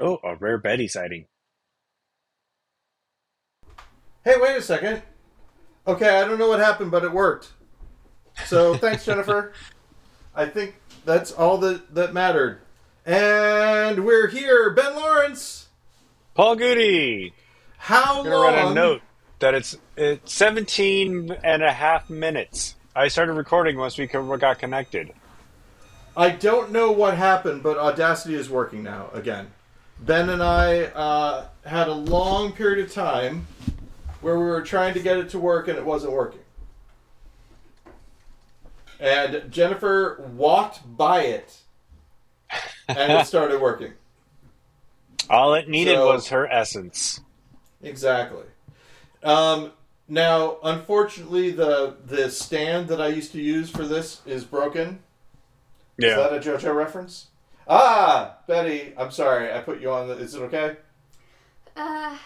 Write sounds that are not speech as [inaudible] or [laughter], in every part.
Oh, a rare Betty sighting. Hey, wait a second. Okay, I don't know what happened, but it worked. So [laughs] thanks, Jennifer. I think that's all that that mattered. And we're here, Ben Lawrence. Paul Goody. How I'm gonna long? write a note that it's it's 17 and a half minutes. I started recording once we got connected. I don't know what happened, but Audacity is working now again. Ben and I uh, had a long period of time where we were trying to get it to work and it wasn't working. And Jennifer walked by it and it started working. All it needed So- was her essence. Exactly. Um, now, unfortunately, the the stand that I used to use for this is broken. Yeah. Is that a JoJo reference? Ah, Betty, I'm sorry. I put you on the. Is it okay? Uh,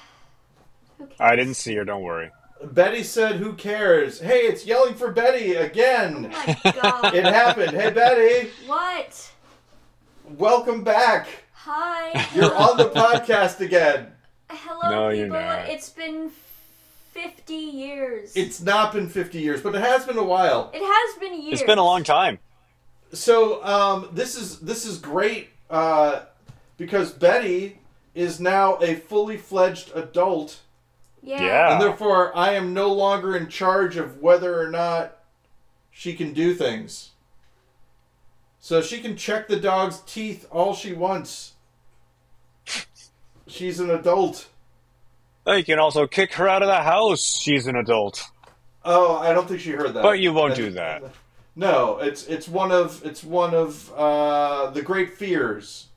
okay. I didn't see her. Don't worry. Betty said, "Who cares?" Hey, it's yelling for Betty again. Oh again. my god. It happened. Hey, Betty, what? welcome back. Hi. You're on the podcast again. Hello, No, you're people. not. It's been 50 years. It's not been 50 years, but it has been a while. it has been years. It's been a long time. So um, this is this is great uh, because Betty is now a fully fledged adult, Yeah. Yeah. and therefore I am no longer in charge of whether or not she can do things. So she can check the dog's teeth all she wants. She's an adult. Oh, You can also kick her out of the house. She's an adult. Oh, I don't think she heard that. But you won't And- do that. No, it's it's one of it's one of uh, the great fears,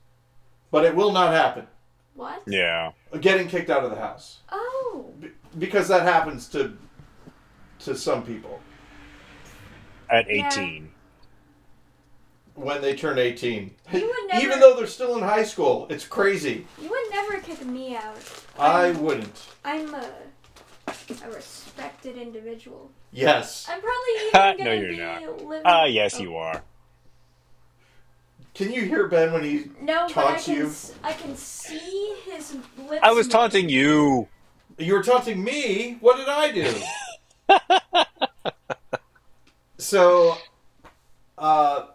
but it will not happen. What? Yeah. Getting kicked out of the house Oh. Be- because that happens to to some people At Yeah. 18. when they turn eighteen. You would never- Even though they're still in high school, it's crazy. You would never kick me out. I I'm- wouldn't. I'm a, a respected individual. Yes. I'm probably [laughs] even No, gonna you're be not. living. Ah, yes, oh. you are. Can you hear Ben when he? No, but I taunts can, you? s- I can see his lips. I was move. taunting you. You were taunting me. What did I do? [laughs] so, uh,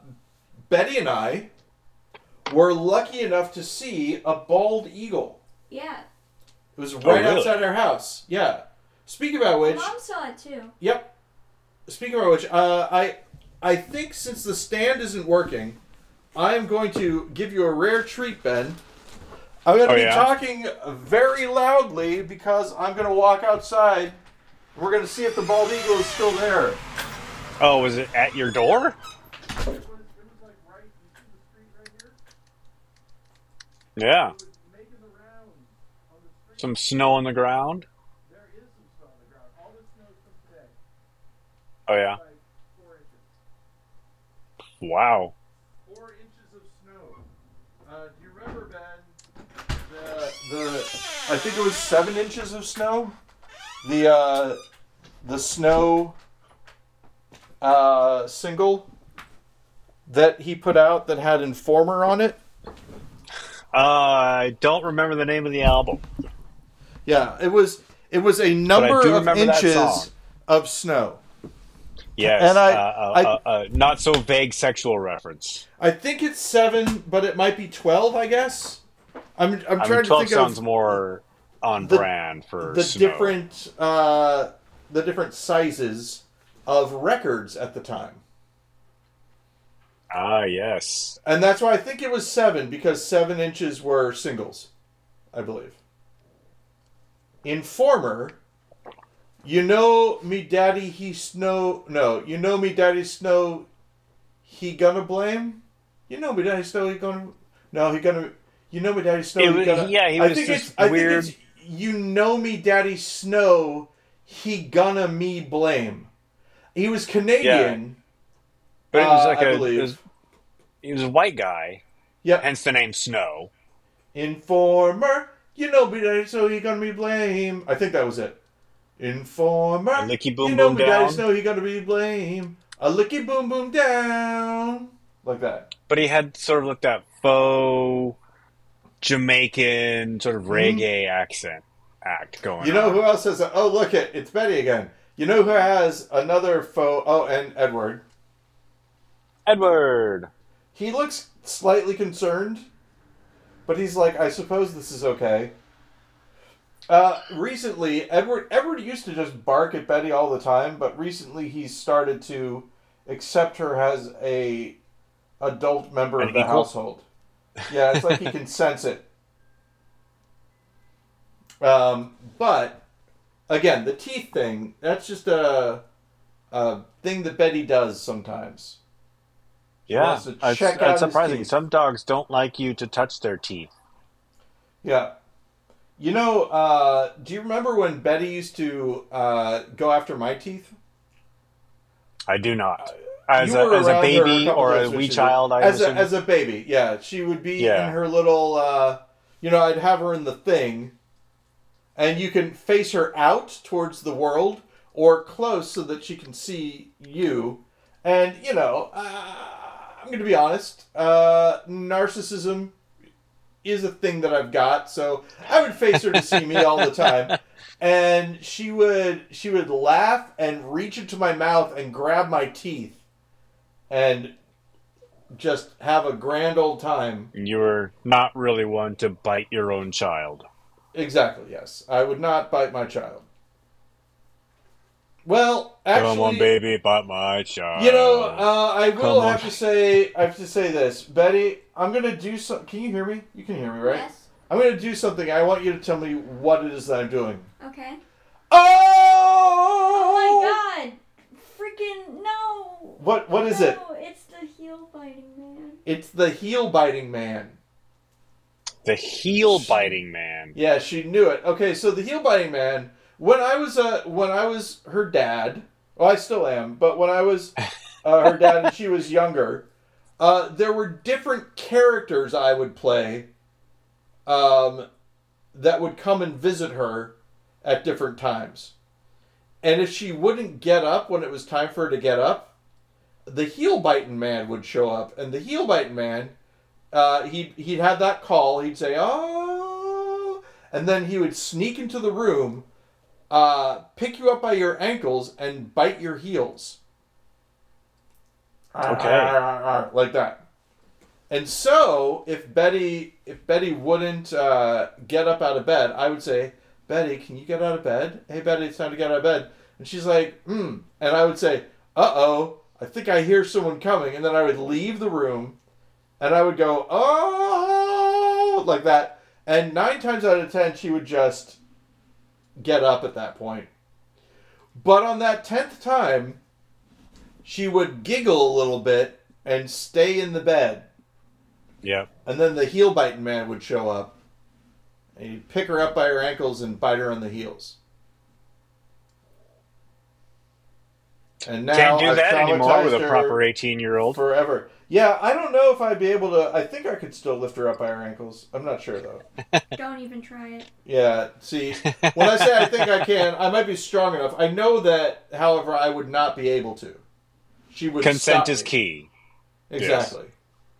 Betty and I were lucky enough to see a bald eagle. Yeah. It was right Oh, really? outside our house. Yeah. Speaking about which, Mom saw it too. yep. Speaking about which, uh, I, I think since the stand isn't working, I am going to give you a rare treat, Ben. I'm going to Oh, be yeah? talking very loudly because I'm going to walk outside. We're going to see if the bald eagle is still there. Oh, was it at your door? Yeah. Some snow on the ground. Oh yeah. Wow. Four inches of snow. Uh, do you remember, Ben? The, the I think it was seven inches of snow. The uh, the snow uh, single that he put out that had Informer on it. Uh, I don't remember the name of the album. Yeah, it was it was a number of remember that song. inches of snow. Yes. And I- uh, uh, I- uh, uh, not so vague sexual reference. I think it's seven, but it might be twelve. I guess. I'm I'm I trying mean, to twelve think sounds more on the- brand for the snow. different uh, the different sizes of records at the time. Ah, yes. And that's why I think it was seven because seven inches were singles, I believe. Informer, you know me, daddy. He snow. No, you know me, daddy. Snow. He gonna blame. You know me, daddy. Snow. He gonna. No, he gonna. You know me, daddy. Snow. It he gonna. yeah, he was I think just it's. I weird. think it's. You know me, daddy. Snow. He gonna me blame. He was Canadian. Yeah. But it was Uh, like I a. It was, he was a white guy, Yep. hence the name Snow. Informer, you know me daddy, so he gonna be blame. I think that was it. Informer, A licky boom you know boom down. so he gonna be blame. A licky boom boom down, like that. But he had sort of like that faux Jamaican sort of reggae accent act going. Mm-hmm. You know on. who else has a, oh look it, it's Betty again. You know who has another faux oh and Edward. Edward. He looks slightly concerned, but he's like, I suppose this is okay. Uh, recently, Edward Edward used to just bark at Betty all the time, but recently he's started to accept her as a adult member An of the equal? household. Yeah, it's like he can [laughs] sense it. Um, but again, the teeth thing—that's just a, a thing that Betty does sometimes. She Yeah, it's, it's surprising. Some dogs don't like you to touch their teeth. Yeah. You know, uh, do you remember when Betty used to uh, go after my teeth? I do not. As a, as a baby couple or a wee child, I as a, as a baby, yeah, she would be Yeah. in her little. Uh, you know, I'd have her in the thing, and you can face her out towards the world or close so that she can see you. And you know, uh, I'm going to be honest. Uh, narcissism is a thing that I've got, so I would face her to see me all the time. And she would she would laugh and reach into my mouth and grab my teeth and just have a grand old time. you were not really one to bite your own child. Exactly, yes. I would not bite my child. Well, actually, Come on, baby, bite my child. You know, uh, I will Come on. have to say, I have to say this, Betty. I'm gonna do some. Can you hear me? You can hear me, right? Yes. I'm gonna do something. I want you to tell me what it is that I'm doing. Okay. Oh! Oh my god! Freaking no! What? What is it? No, it's the heel biting man. It's the heel biting man. the heel biting man. Yeah, she knew it. Okay, so the heel biting man. When I was uh, when I was her dad, well, I still am, but when I was uh, her dad and she was younger, uh, there were different characters I would play, um, that would come and visit her at different times, and if she wouldn't get up when it was time for her to get up, the heel biting man would show up, and the heel biting man uh, he'd he'd have that call. He'd say, "Oh," and then he would sneak into the room, uh, pick you up by your ankles, and bite your heels. Okay. like that. And so, if Betty if Betty wouldn't uh, get up out of bed, I would say, "Betty, can you get out of bed? Hey, Betty, it's time to get out of bed." And she's like, "Hmm," and I would say, "Uh oh." I think I hear someone coming, and then I would leave the room, and I would go, oh, like that. And nine times out of ten, she would just get up at that point. But on that tenth time, she would giggle a little bit and stay in the bed. Yep. And then the heel biting man would show up. And he'd pick her up by her ankles and bite her on the heels. And now Can't do I've that anymore with a proper 18 year old. forever. Yeah, I don't know if I'd be able to. I think I could still lift her up by her ankles. I'm not sure though. [laughs] Don't even try it. Yeah, see, when I say I think I can, I might be strong enough. I know that, however, I would not be able to. She would Consent stop is me. key. Exactly.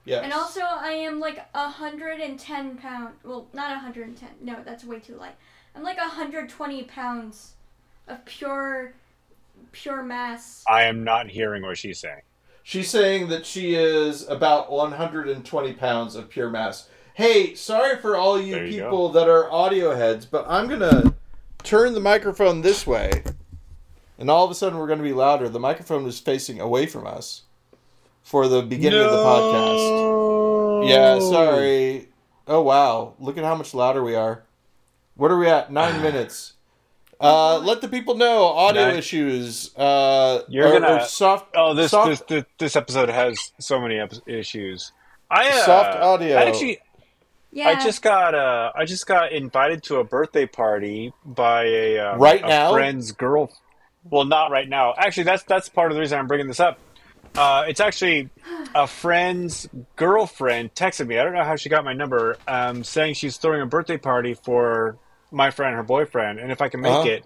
Yes. And also, I am like a hundred and ten pound. Well, not a hundred and ten. No, that's way too light. I'm like a hundred twenty pounds of pure, pure mass. I am not hearing what she's saying. She's saying that she is about 120 pounds of pure mass. Hey, sorry for all you, you people that are audio heads, but I'm gonna turn the microphone this way, and all of a sudden we're gonna be louder. The microphone is facing away from us for the beginning of the podcast. Yeah, sorry. Oh wow, look at how much louder we are. What are we at? Nine minutes. Uh, let the people know audio Nine. issues. Uh, You're or- or gonna- soft. Oh, this, soft, this this this episode has so many ep- issues. I uh, Soft audio. I actually, Yeah. I just got uh, I just got invited to a birthday party by a um, Right a now? friend's girl. Well, not right now. Actually, that's that's part of the reason I'm bringing this up. Uh, it's actually a friend's girlfriend texted me. I don't know how she got my number. Um, saying she's throwing a birthday party for my friend, her boyfriend, and if I can make Uh-huh. it,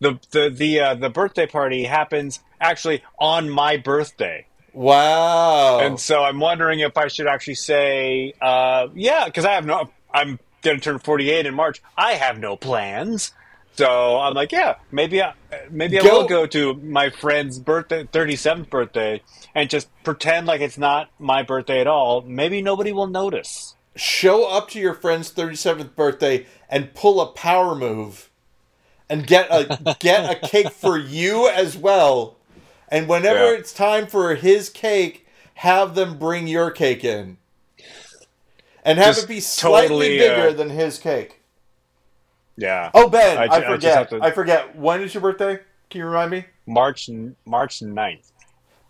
the the the uh, the birthday party happens actually on my birthday. Wow. And so I'm wondering if I should actually say, uh, yeah, because I have no I'm gonna turn 48 in March. I have no plans. So I'm like, yeah, maybe I, maybe I Go- will go to my friend's birthday, 37th birthday, and just pretend like it's not my birthday at all. Maybe nobody will notice. Show up to your friend's 37th birthday and pull a power move and get a [laughs] get a cake for you as well. And whenever Yeah. it's time for his cake, have them bring your cake in. And have Just it be slightly totally, bigger uh, than his cake. Yeah. Oh, Ben, I I, ju- I forget. to- I forget. When is your birthday? Can you remind me? March March 9th.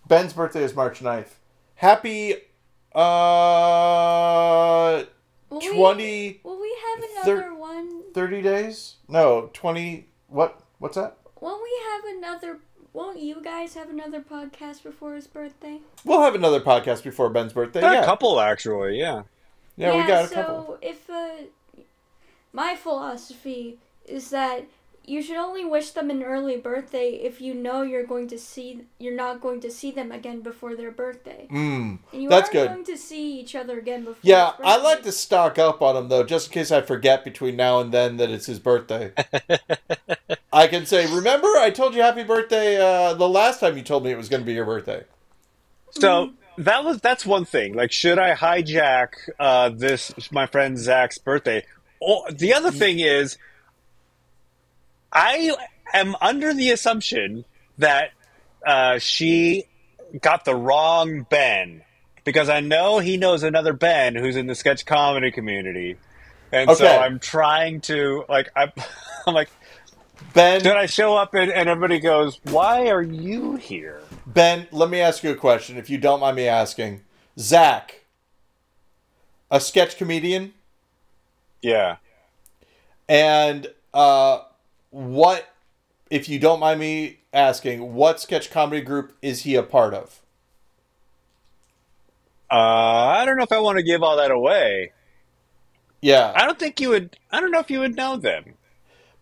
Ben's birthday is March 9th. Happy uh Will 20 We, will we have thir- another one? 30 days? No, 20 what? What's that? Won't we have another? Won't you guys have another podcast before his birthday? We'll have another podcast before Ben's birthday. Got yeah. a couple actually. Yeah. yeah, we got a so couple. So, if uh, my philosophy is that you should only wish them an early birthday if you know you're going to see you're not going to see them again before their birthday. Mm. And you That's are good. going to see each other again before. Yeah, his I like to stock up on him though, just in case I forget between now and then that it's his birthday. [laughs] I can say, "Remember, I told you happy birthday uh, the last time you told me it was going to be your birthday." So that was that's one thing. Like, should I hijack uh, this my friend Zach's birthday? Oh, the other thing is, I am under the assumption that uh, she got the wrong Ben because I know he knows another Ben who's in the sketch comedy community, and so I'm trying to like I'm, [laughs] I'm like, Ben, should I show up and, and everybody goes, "Why are you here?" Ben, let me ask you a question, if you don't mind me asking. Zach, a sketch comedian, Yeah. and uh, what, if you don't mind me asking, what sketch comedy group is he a part of? Uh, I don't know if I want to give all that away. Yeah. I don't think you would. I don't know if you would know them.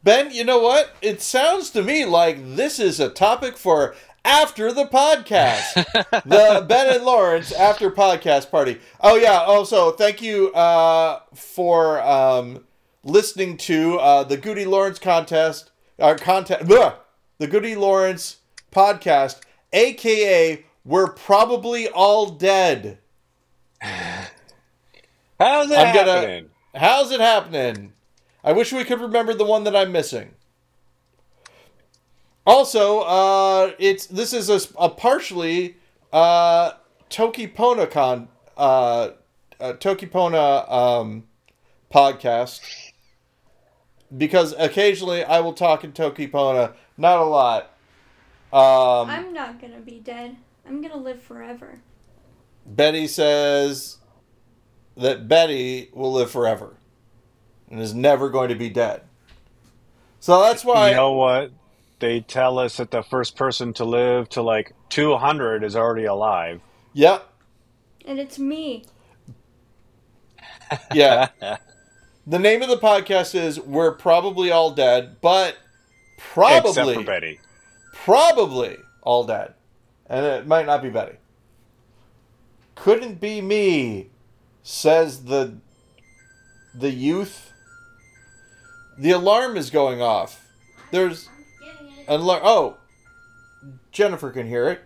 Ben, you know what? It sounds to me like this is a topic for after the podcast. [laughs] the Ben and Lawrence after podcast party. Oh yeah, also thank you uh, for um, listening to uh, the Goody Lawrence contest our contest the Goody Lawrence podcast, aka We're Probably All Dead. [sighs] How's it I'm gonna- happening? How's it happening? I wish we could remember the one that I'm missing. Also, uh, it's this is a, a partially uh, Toki Pona con uh, uh, Toki Pona um, podcast because occasionally I will talk in Toki Pona, not a lot. Um, I'm not gonna be dead. I'm gonna live forever. Betty says that Betty will live forever and is never going to be dead. So that's why. you know what? They tell us that the first person to live to like 200 is already alive. Yep. And it's me. Yeah. [laughs] the name of the podcast is "We're Probably All Dead," but probably Except probably, for Betty. probably all dead, and it might not be Betty. Couldn't be me, says the the youth. The alarm is going off. There's an alarm. Oh, Jennifer can hear it.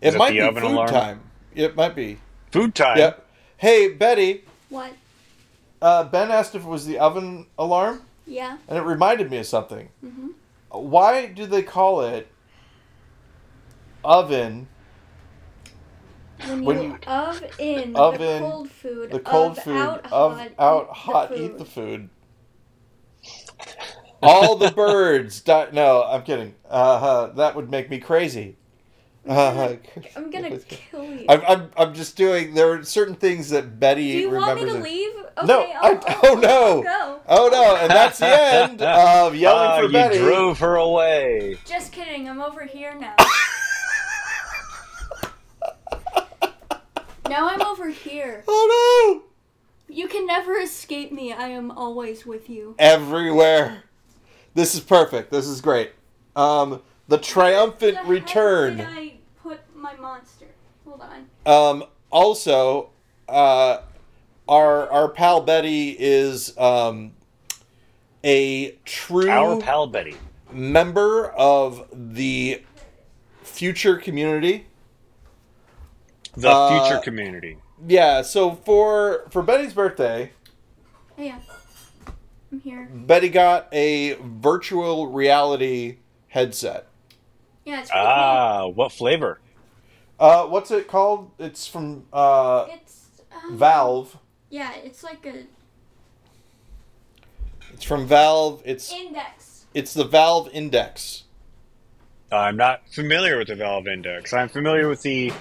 It Is it might the be oven food alarm? time. It might be. Food time. Yep. Hey, Betty. What? Uh, ben asked if it was the oven alarm, Yeah. and it reminded me of something. Mhm. Why do they call it oven? When you, When you- of in Oven, the cold food, The cold of food out of hot, out eat hot, the eat food. the food. [laughs] All the birds die. No, I'm kidding. Uh, that would make me crazy. Uh, I'm gonna [laughs] kill you. I'm, I'm, I'm just doing. There are certain things that Betty Do you want me to leave? Okay, No, I'll, I- I'll- [laughs] oh, no. I'll go. Oh no! And that's the [laughs] end of yelling Ah, for you Betty. drove her away. Just kidding. I'm over here now. now I'm over here. Oh no! You can never escape me. I am always with you. everywhere. This is perfect. This is great. Um, the triumphant The heck return. Did I put my monster? Hold on. Um, also, uh, our our pal Betty is um, a true Our pal Betty. member of the future community. The Uh, future community. Yeah, so for for Betty's birthday, Hey, yeah. I'm here. Betty got a virtual reality headset. Yeah, it's pretty Ah, what flavor? Uh, what's it called? It's from uh. It's um, Valve. Yeah, it's like a It's from Valve. It's index. it's the Valve Index. I'm not familiar with the Valve Index. I'm familiar with the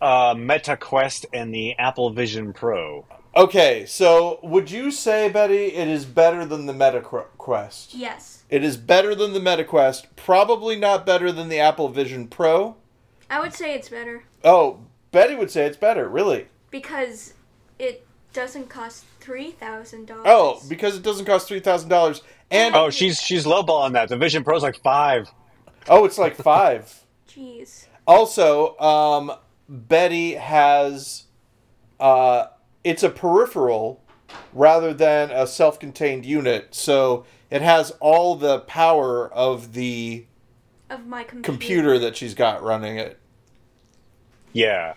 uh, Meta Quest and the Apple Vision Pro. Okay, so would you say, Betty, it is better than the Meta Quest? Yes, It is better than the MetaQuest, Probably not better than the Apple Vision Pro. I would say it's better Oh, Betty would say it's better. Really? because it doesn't cost three thousand dollars. Oh, because it doesn't cost three thousand dollars, and Oh, she's she's lowballing that. The Vision Pro's like five. oh, it's like five. [laughs] jeez. Also, um, Betty has, uh, it's a peripheral rather than a self-contained unit, so it has all the power of the Of my computer. computer that she's got running it. Yeah.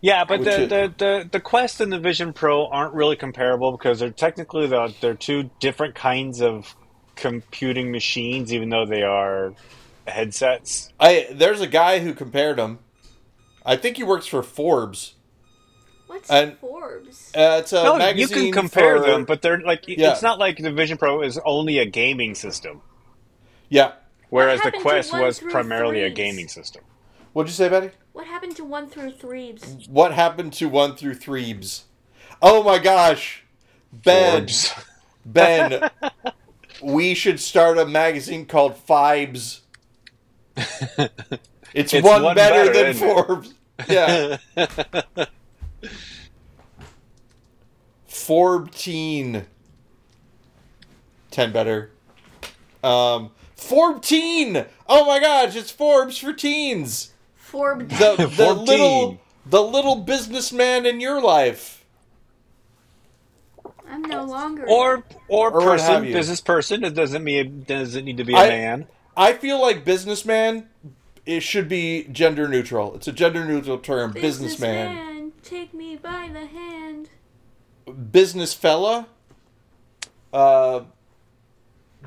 Yeah, but the, it- the, the, the Quest and the Vision Pro aren't really comparable because they're technically the, they're two different kinds of computing machines, even though they are headsets. I there's a guy who compared them. I think he works for Forbes. What's and, Forbes? Uh, it's a no, magazine. You can compare for, them, but they're like yeah. it's not like the Vision Pro is only a gaming system. Yeah. Whereas the Quest was primarily threes? a gaming system. What'd you say, Betty? What happened to one through threes? What happened to one through threes? Oh my gosh, Ben, Forbes. [laughs] Ben, we should start a magazine called Fibes. [laughs] It's, it's one, one, better, better than Forbes. It? Yeah. [laughs] 14 10 better. Um 14 oh my gosh it's forbes for teens. Forbes. the, the [laughs] little the little businessman in your life. I'm no longer. Or or, or person business person it doesn't mean doesn't need to be a I, man? I feel like businessman it should be gender neutral. It's a gender neutral term businessman, businessman. take me by the hand. Business fella. Uh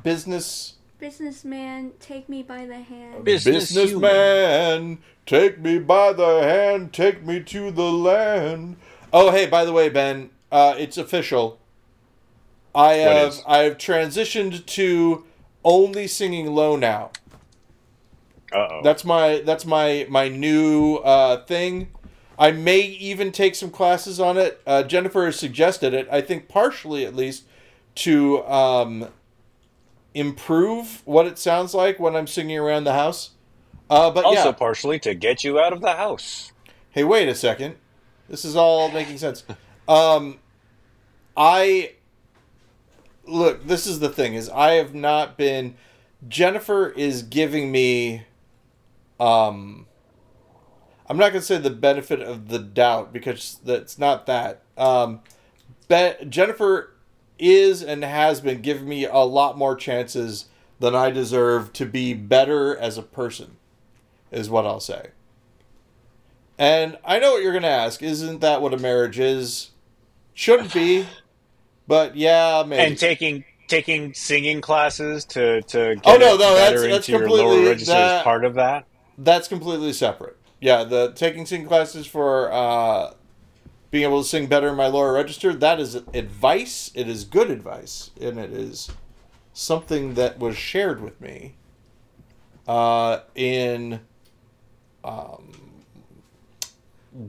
business Businessman, take me by the hand. Business businessman take me by the hand take me to the land oh hey by the way ben uh, it's official i What have is? i have transitioned to only singing low now Uh oh. that's my that's my my new uh, thing i may even take some classes on it uh, jennifer has suggested it i think partially at least to um, improve what it sounds like when i'm singing around the house uh, but Also, yeah partially to get you out of the house. Hey, wait a second. This is all making sense. Um, I look. This is the thing: is I have not been. Jennifer is giving me. Um, I'm not going to say the benefit of the doubt because that's not that. Um, but Jennifer is and has been giving me a lot more chances than I deserve to be better as a person. Is what I'll say. And I know what you're going to ask. Isn't that what a marriage is? Shouldn't be. [sighs] But yeah, maybe. And taking taking singing classes to to get Oh, no, no, that's- better that's into your completely- lower register that- is part of that. That's completely separate. Yeah, the taking singing classes for uh, being able to sing better in my lower register, that is advice. It is good advice. And it is something that was shared with me uh, in um,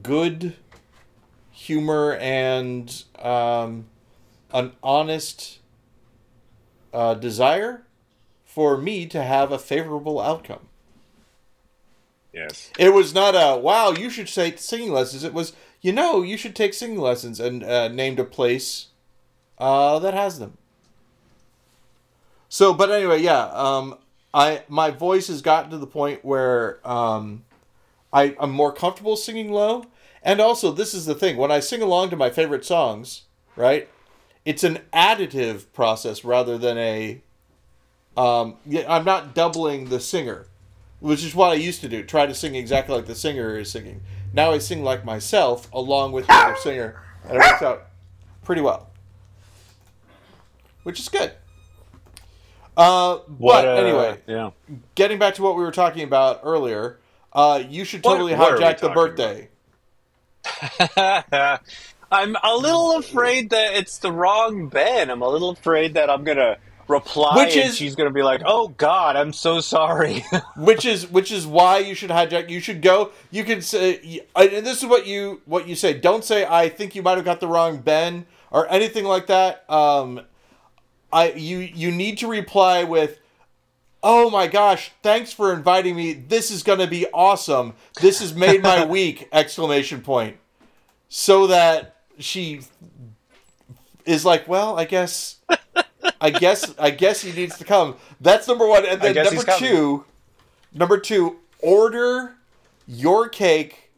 good humor and um, an honest uh, desire for me to have a favorable outcome. Yes. It was not a wow. You should take singing lessons. It was you know you should take singing lessons and uh, named a place uh, that has them. So, but anyway, yeah. Um, I my voice has gotten to the point where um, I I'm more comfortable singing low, and also this is the thing when I sing along to my favorite songs, right? It's an additive process rather than a. Um, I'm not doubling the singer, which is what I used to do. Try to sing exactly like the singer is singing. Now I sing like myself along with the other [laughs] singer, and it works out pretty well, which is good. Uh, What, but uh, anyway, yeah. getting back to what we were talking about earlier, uh, you should totally what are we hijack the birthday. [laughs] I'm a little afraid that it's the wrong Ben. I'm a little afraid that I'm gonna reply Which and is- she's gonna be like, "Oh God, I'm so sorry." [laughs] which is which is why you should hijack. You should go. You can say, and this is what you what you say. Don't say I think you might have got the wrong Ben or anything like that. Um, I you you need to reply with. Oh my gosh, thanks for inviting me. This is going to be awesome. This has made my [laughs] week exclamation point. So that she is like, well, I guess I guess I guess he needs to come. That's number 1 and I then guess number he's 2 Number 2, order your cake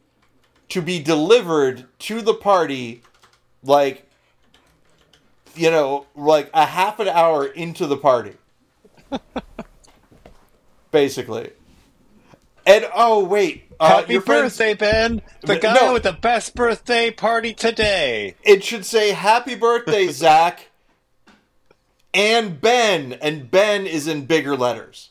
to be delivered to the party like you know, like a half an hour into the party. [laughs] Basically. And oh wait, uh, Happy your friends- birthday, Ben! The No. guy with the best birthday party today. It should say happy birthday, [laughs] Zach, and Ben, and Ben is in bigger letters.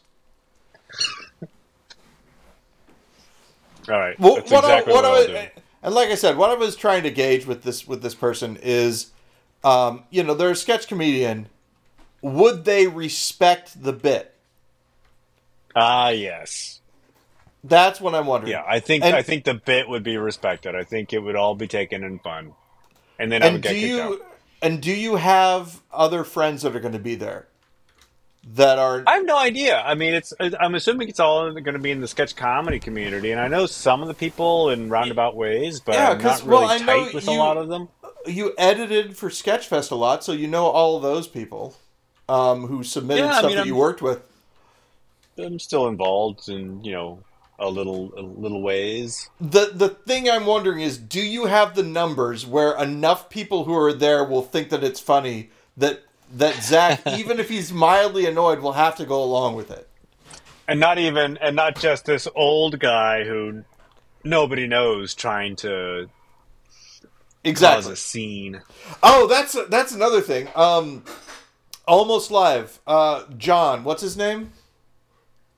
All right, Well, that's what exactly I, what what, I, and like I said, what I was trying to gauge with this with this person is, um, you know, they're a sketch comedian. Would they respect the bit? Ah, yes. That's what I'm wondering. Yeah, I think And- I think the bit would be respected. I think it would all be taken in fun, and then I would get kicked you out. And do you have other friends that are going to be there? That are I have no idea. I mean, it's. I'm assuming it's all going to be in the sketch comedy community, and I know some of the people in roundabout ways, but Yeah, I'm not really well, I know tight with you- a lot of them. you edited for Sketchfest a lot, so you know all those people um, who submitted Yeah, I stuff mean, that I'm- you worked with. I'm still involved in you know a little a little ways. The the thing I'm wondering is, do you have the numbers where enough people who are there will think that it's funny that that Zach, [laughs] even if he's mildly annoyed, will have to go along with it? and not even and not just this old guy who nobody knows trying to cause Exactly. a scene. Oh, that's that's another thing. Um, almost live. Uh, John, what's his name?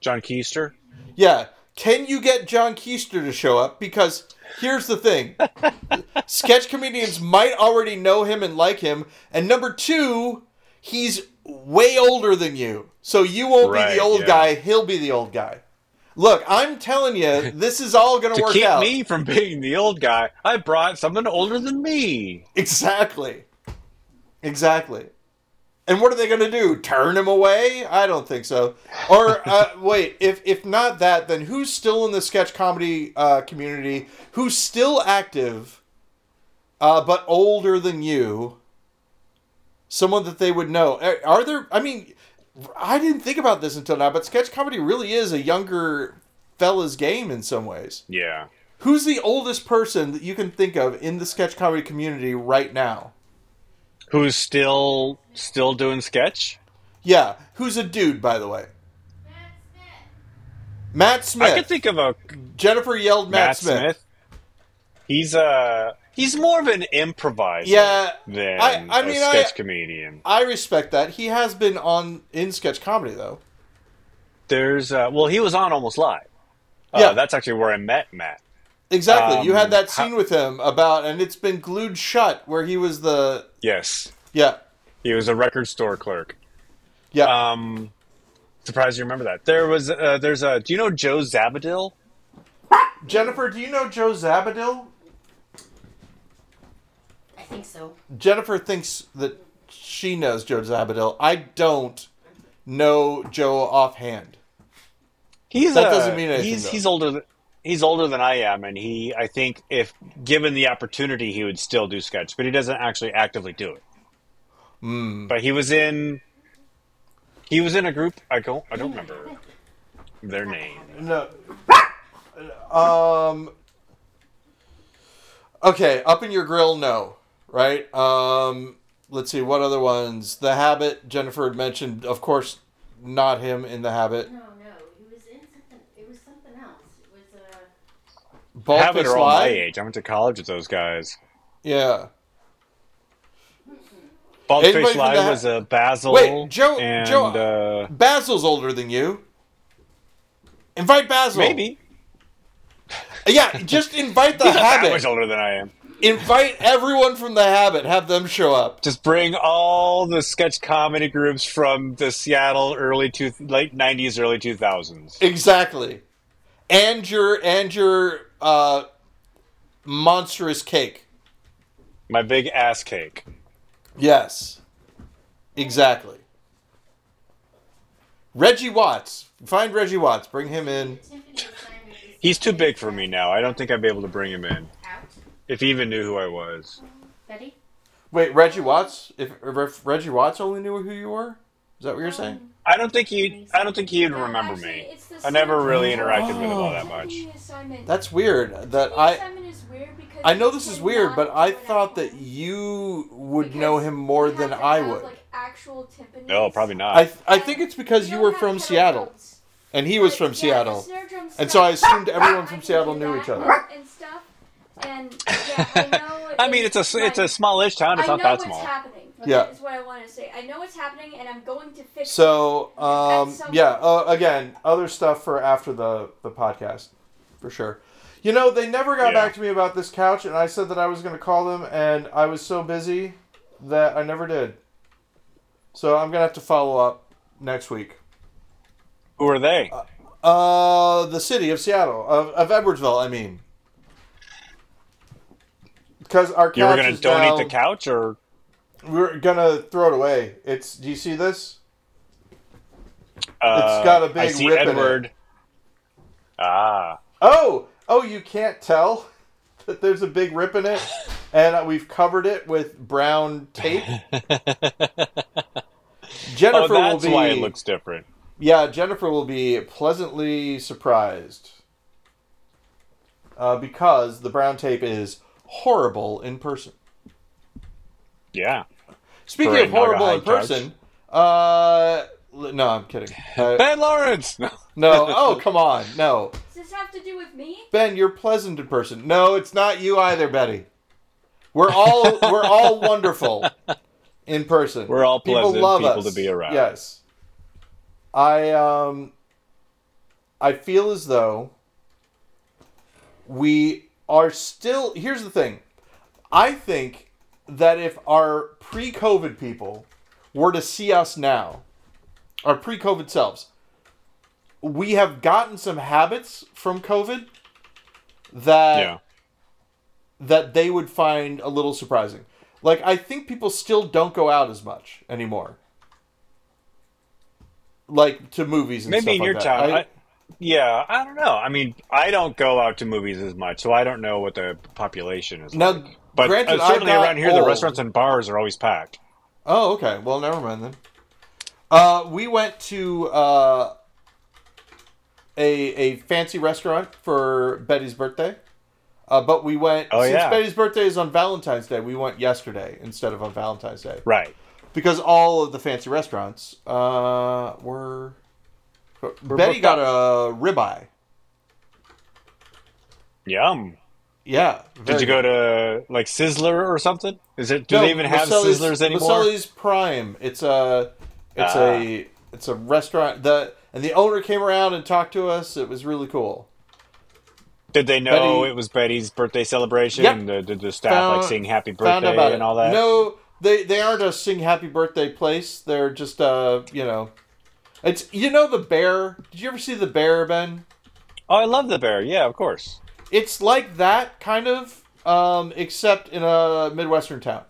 John Keister. Yeah. Can you get John Keister to show up? Because here's the thing [laughs] sketch comedians might already know him and like him. And number two, he's way older than you. So you won't be the old yeah. guy, he'll be the old guy. Look, I'm telling you, [laughs] this is all going to To work keep out. me from being the old guy, I brought someone older than me. Exactly. Exactly. And what are they going to do? Turn him away? I don't think so. Or [laughs] uh, wait, if if not that, then who's still in the sketch comedy uh, community? Who's still active, uh, but older than you? Someone that they would know. Are, are there? I mean, I didn't think about this until now, but sketch comedy really is a younger fella's game in some ways. Yeah. Who's the oldest person that you can think of in the sketch comedy community right now? Who's still still doing sketch? Yeah, who's a dude, by the way? Matt Smith. I could think of a Jennifer yelled Matt, Matt, Smith. He's uh he's more of an improviser Yeah, than I- I a mean, I- sketch comedian. I respect that. He has been on in sketch comedy though. There's uh well he was on almost live. Uh, Yeah. that's actually where I met Matt. Exactly. you Um, had that how- scene with him about, and it's been glued shut, where he was the Yes. yeah He was a record store clerk. yeah. Um surprised you remember that. There was uh, there's a do you know Joe Zabadil? Jennifer, do you know Joe Zabadil? I think so. Jennifer thinks that she knows Joe Zabadil. I don't know Joe offhand. He's That uh, doesn't mean anything, He's though. he's older than he's older than I am, and he I think if given the opportunity, he would still do sketch, but he doesn't actually actively do it. Hmm. But he was in he was in a group. I don't I don't remember their name. No. Um. Okay, up in your grill, no. Right. Um. let's see what other ones. The Habit. Jennifer had mentioned, of course, not him in The Habit. No, no, he was in something. It was something else. It was uh. Habit Faced are all my age. I went to college with those guys. Yeah. Bald Anybody Face from Lie the- was a Basil. Wait, Joe- And, Joe- Uh, Basil's older than you. Invite Basil. maybe. Yeah, just invite the [laughs] He's not that much older than I am. Invite everyone from the Habit. Have them show up. Just bring all the sketch comedy groups from the Seattle early two, late '90s, early 2000s. Exactly. And your and your uh, monstrous cake. My big ass cake. Yes. Exactly. Reggie Watts. Find Reggie Watts. Bring him in. Tiffany assignment is He's too big for me now. I don't think I'd be able to bring him in out. if he even knew who I was. Betty. Wait, Reggie Watts? If, if Reggie Watts only knew who you were? Is that what you're saying? I don't think he. I don't think he'd remember me. I never really interacted with him all Oh. that much. That's weird. That I assignment is weird because I know this is weird, but I do it at thought that you would know him more than I would. Like, actual timpanis. No, probably not. I I think it's because you were from Seattle and he was from Seattle. And so I assumed [laughs] everyone from Seattle knew each other. And stuff. And I know. [laughs] I mean, it's a it's a smallish town. It's not that small. Happening. Yeah. That is what I want to say. I know what's happening, and I'm going to fix it. So, um, At some yeah, uh, again, other stuff for after the, the podcast, for sure. You know, they never got Yeah. back to me about this couch, and I said that I was going to call them, and I was so busy that I never did. So I'm going to have to follow up next week. Who are they? Uh, the city of Seattle, of, of Edwardsville, I mean. Because our couch You were going to donate now- the couch, or We're gonna throw it away. It's. Do you see this? uh, it's got a big I see rip in it. Ah, Oh, oh, you can't tell [laughs] that there's a big rip in it, [laughs] and we've covered it with brown tape. [laughs] oh, Jennifer will that's be. why it looks different. Yeah, Jennifer will be pleasantly surprised uh, because the brown tape is horrible in person. Yeah. Speaking For of horrible in person, uh, no, I'm kidding. [laughs] Uh, Ben Lawrence. No. no, oh come on, no. Does this have to do with me? Ben, you're pleasant in person. No, it's not you either, Betty. We're all we're all wonderful in person. We're all pleasant people us. to be around. Yes. I um I feel as though we are still here's the thing. I think that if our pre-COVID people were to see us now, our pre-COVID selves, we have gotten some habits from COVID that Yeah. that they would find a little surprising. Like I think people still don't go out as much anymore. Like to movies and Maybe stuff in like your that. town. I, yeah, I don't know. I mean, I don't go out to movies as much, so I don't know what the population is Now, like. But granted, uh, certainly around here, old. the restaurants and bars are always packed. Oh, okay. Well, never mind then. Uh, we went to uh, a a fancy restaurant for Betty's birthday. Uh, but we went Oh, since yeah. Betty's birthday is on Valentine's Day. We went yesterday instead of on Valentine's Day Right. because all of the fancy restaurants uh, were. We're Betty got a ribeye. Yum. Yeah. Did you go to like Sizzler or something? Is it? Do No, they even have Sizzlers anymore? Maselli's Prime. It's a, it's Ah. a, it's a restaurant. The and the owner came around and talked to us. It was really cool. Did they know Betty- it was Betty's birthday celebration? Yep. And the, did the staff Found- like sing happy birthday and all that? No, they they aren't a sing happy birthday place. They're just uh, you know, it's you know the bear. Did you ever see the bear, Ben? Oh, I love the bear. Yeah, of course. It's like that kind of, um, except in a midwestern town.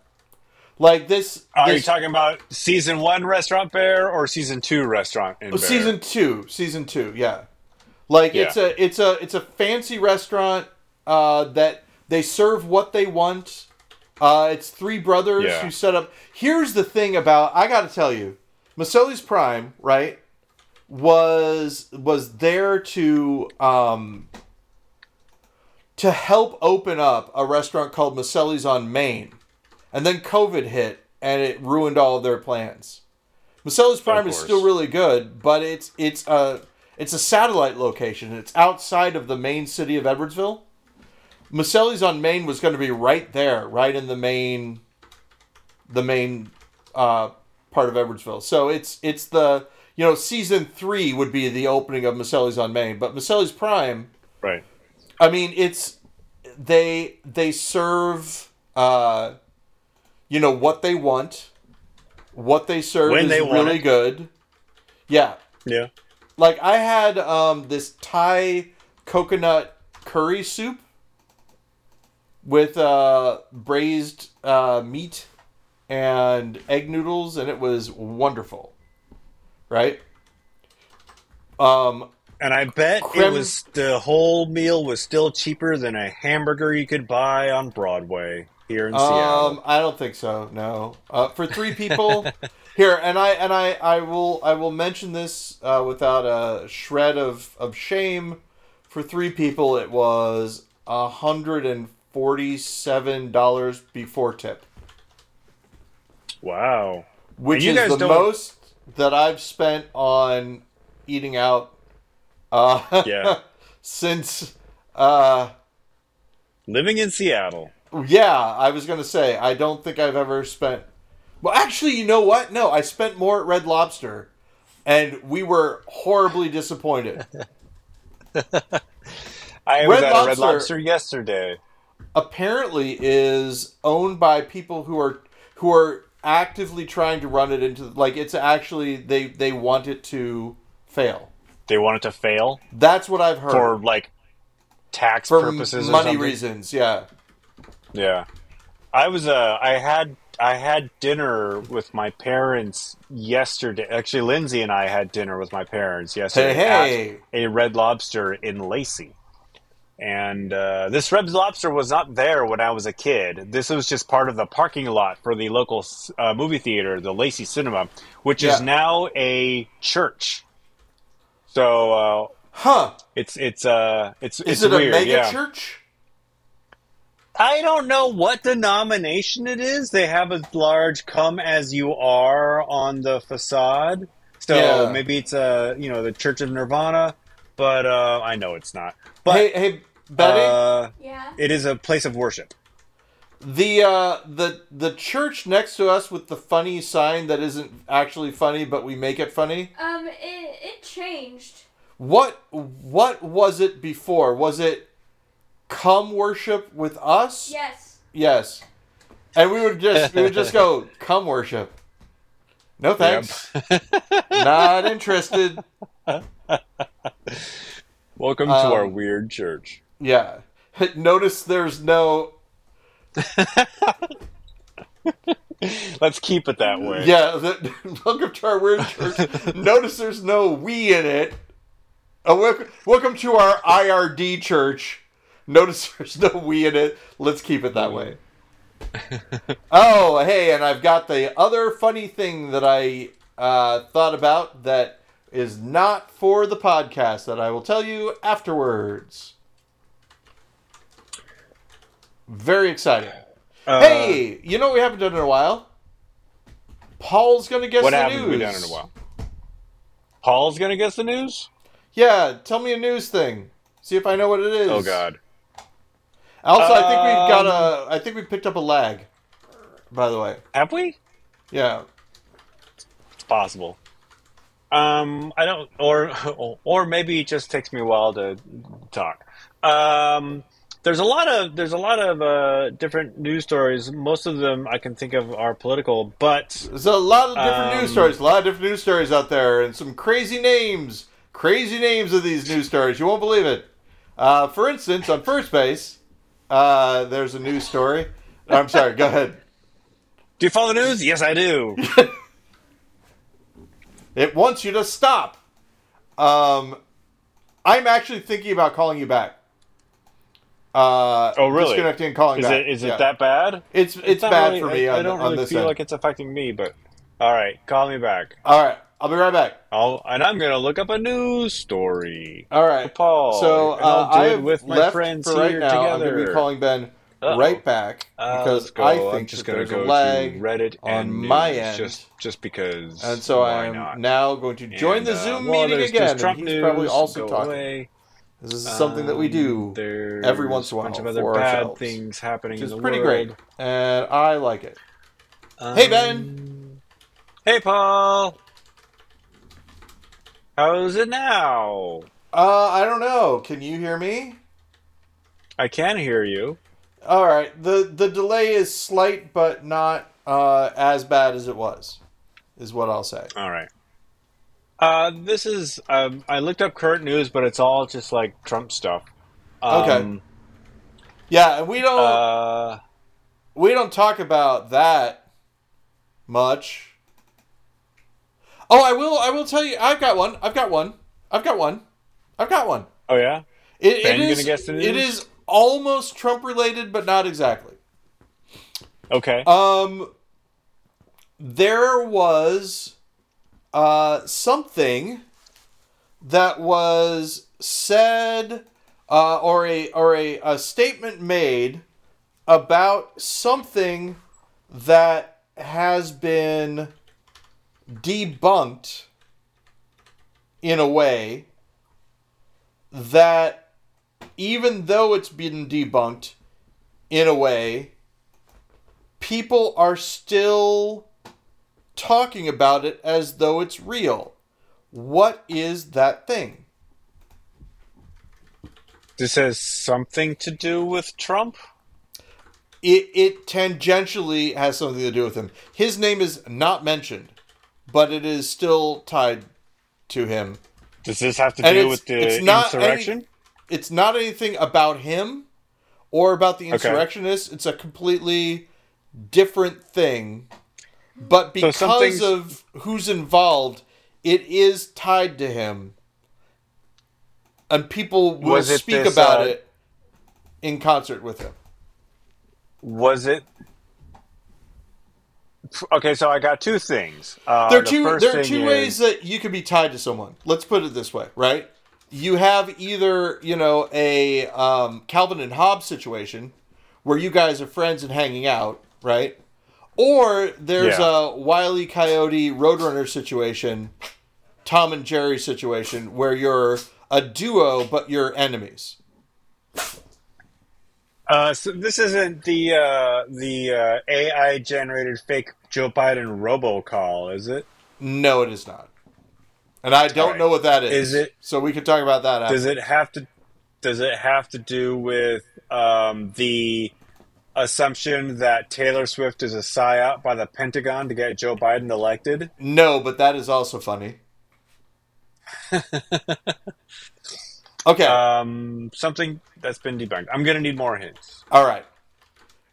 Like this. Are you talking about season one restaurant bear or season two restaurant in bear? season two season two yeah like it's a it's a it's a fancy restaurant uh that they serve what they want uh it's three brothers Yeah. who set up here's the thing about i gotta tell you Maselli's prime right was was there to um to help open up a restaurant called Maselli's on Main and then covid hit and it ruined all of their plans. Maselli's Prime is still really good, but it's it's a it's a satellite location. It's outside of the main city of Edwardsville. Maselli's on Main was going to be right there, right in the main the main uh, part of Edwardsville. So it's it's the you know season three would be the opening of Maselli's on Main, but Maselli's Prime. Right. I mean, it's they they serve uh, you know what they want. What they serve When is they really it. good. Yeah, Yeah. like I had um, this Thai coconut curry soup with uh, braised uh, meat and egg noodles, and it was wonderful. Right. Um, And I bet Creme- it was the whole meal was still cheaper than a hamburger you could buy on Broadway here in Seattle. Um, I don't think so. No, uh, for three people [laughs] here, and I and I I will I will mention this uh, without a shred of of shame. For three people, it was a hundred and forty-seven dollars before tip, Wow. which you is guys the don't- most that I've spent on eating out. Uh, Yeah. [laughs] since uh, Living in Seattle. Yeah, I was gonna say I don't think I've ever spent. Well, actually, you know what? No, I spent more at Red Lobster, and we were horribly disappointed. [laughs] I was Red at a Red Lobster- Lobster yesterday. Apparently, is owned by people who are who are actively trying to run it into like it's actually they they want it to fail. They wanted to fail That's what I've heard for like tax for purposes or money something. reasons. Yeah. Yeah. I was uh I had I had dinner with my parents yesterday. Actually, Lindsay and I had dinner with my parents yesterday Hey, at a Red Lobster in Lacey. And uh, this Red Lobster was not there when I was a kid. This was just part of the parking lot for the local uh, movie theater, the Lacey Cinema, which is Yeah. now a church. So uh, Huh? it's it's uh it's Is it's it a weird, mega yeah. church? I don't know what denomination it is. They have a large "Come as You Are" on the facade, so Yeah. maybe it's a you know the Church of Nirvana, but uh, I know it's not. But hey, hey, Betty. uh, Yeah. it is a place of worship. The uh the the church next to us with the funny sign that isn't actually funny but we make it funny. Um, it, it changed. What what was it before? Was it come worship with us? Yes. Yes. And we would just we would just go [laughs] come worship. No thanks. Not interested. Welcome Um, to our weird church. Yeah. Notice there's no [laughs] Let's keep it that way. yeah, the, welcome to our weird church. Notice there's no we in it. Oh, welcome, welcome to our IRD church. Notice there's no we in it. Let's keep it that way. [laughs] oh, hey, and I've got the other funny thing that I uh, thought about that is not for the podcast that I will tell you afterwards. Very exciting. Uh, hey, you know what we haven't done in a while? Paul's gonna guess what the haven't news. we done in a while? Paul's gonna guess the news. Yeah, tell me a news thing. See if I know what it is. Oh God. Also, I think we've got Um, a. I think we picked up a lag. By the way, Have we? yeah. It's possible. Um, I don't, or [laughs] or maybe it just takes me a while to talk. Um, there's a lot of there's a lot of uh, different news stories. Most of them I can think of are political, but There's a lot of different Um, news stories. A lot of different news stories out there, and some crazy names. Crazy names of these news stories. You won't believe it. Uh, for instance, on first base, uh, there's a news story. I'm sorry. Go ahead. do you follow the news? Yes, I do. [laughs] It wants you to stop. Um, I'm actually thinking about calling you back. Uh, Oh, really? Disconnecting and calling Is back. it is it Yeah. that bad? It's it's, not bad really- for me I, on, I don't on really feel end. like it's affecting me, but all right, call me back. All right, I'll be right back. I'll and I'm gonna look up a news story. All right, Paul. So I'll uh, do I it have with my left friends for right here now. I'm going to be calling Ben. Uh-oh. right back Uh, because go. I I'm think just gonna go lag, to Reddit on and my end. just just because. and so I am not? now going to join And, the uh, Zoom well, meeting again. Trump he's probably also talking. away. This is something that we do Um, there's every once in a while. bunch while of other bad ourselves, things happening which is pretty world. great, and I like it. Hey, Ben. Um, Hey Paul. How's it now? Uh, I don't know. Can you hear me? I can hear you. All right. the The delay is slight, but not uh, as bad as it was. Is what I'll say. All right. Uh, this is um, I looked up current news, but it's all just like Trump stuff. Okay. Um, Yeah, and we don't Uh, we don't talk about that much. Oh, I will. I will tell you. I've got one. I've got one. I've got one. I've got one. oh yeah. It, Ben, it guess the It news? is almost Trump related, but not exactly. Okay. Um, there was uh, something that was said, uh, or a or a, a statement made about something that has been debunked in a way that even though it's been debunked in a way people are still talking about it as though it's real. What is that thing? this has something to do with Trump. It it tangentially has something to do with him. His name is not mentioned, but it is still tied to him. Does this have to And do with the it's not insurrection? It's not anything about him or about the Okay. insurrectionists. It's a completely different thing. But because something's- of who's involved, it is tied to him. And people will speak this, about uh, it in concert with him. Was it? Okay, so I got two things. Uh, there are the there are two is- ways that you could be tied to someone. Let's put it this way, right? You have either, you know, a um, Calvin and Hobbes situation where you guys are friends and hanging out, right? Or there's Yeah. a Wile E. Coyote Roadrunner situation, Tom and Jerry situation where you're a duo but you're enemies. Uh, so this isn't the uh, the uh, AI generated fake Joe Biden robocall, is it? No, it is not. And I don't All right. know what that is. Is it- So we can talk about that after. Does it have to? Does it have to do with um, the assumption that Taylor Swift is a psyop by the Pentagon to get Joe Biden elected? No, but that is also funny. [laughs] okay. Um, something that's been debunked. I'm gonna need more hints. All right.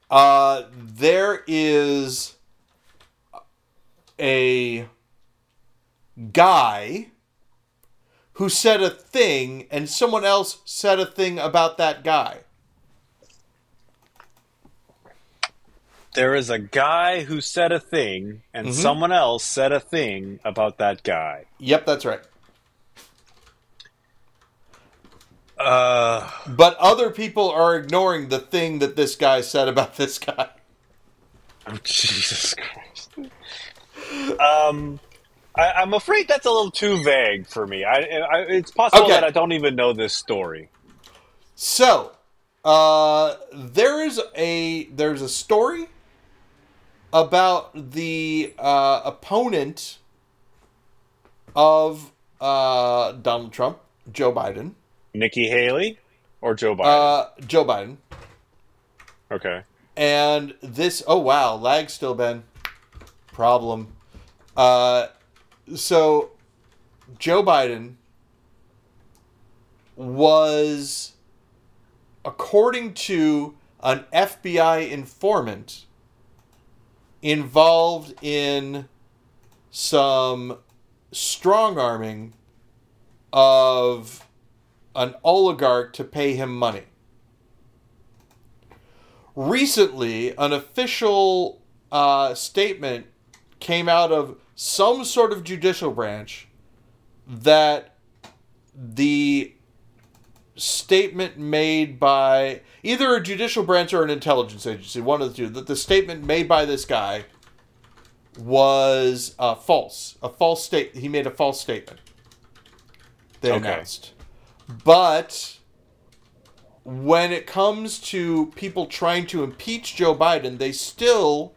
Uh, there is a guy who said a thing, and someone else said a thing about that guy. There is a guy who said a thing, and Mhm. someone else said a thing about that guy. Yep, that's right. Uh, But other people are ignoring the thing that this guy said about this guy. oh, Jesus Christ. Um, I, I'm afraid that's a little too vague for me. I, I it's possible Okay. that I don't even know this story. So, uh, there is a there's a story about the uh, opponent of uh, Donald Trump, Joe Biden. Nikki Haley or Joe Biden? Uh, Joe Biden, okay. and this. Oh wow, lag still been problem. Uh, so Joe Biden was, according to an FBI informant, involved in some strong arming of an oligarch to pay him money. Recently, an official uh, statement came out of some sort of judicial branch that the statement made by either a judicial branch or an intelligence agency, one of the two, that the statement made by this guy was uh, false. A false state. He made a false statement. They Okay. announced, but when it comes to people trying to impeach Joe Biden, they still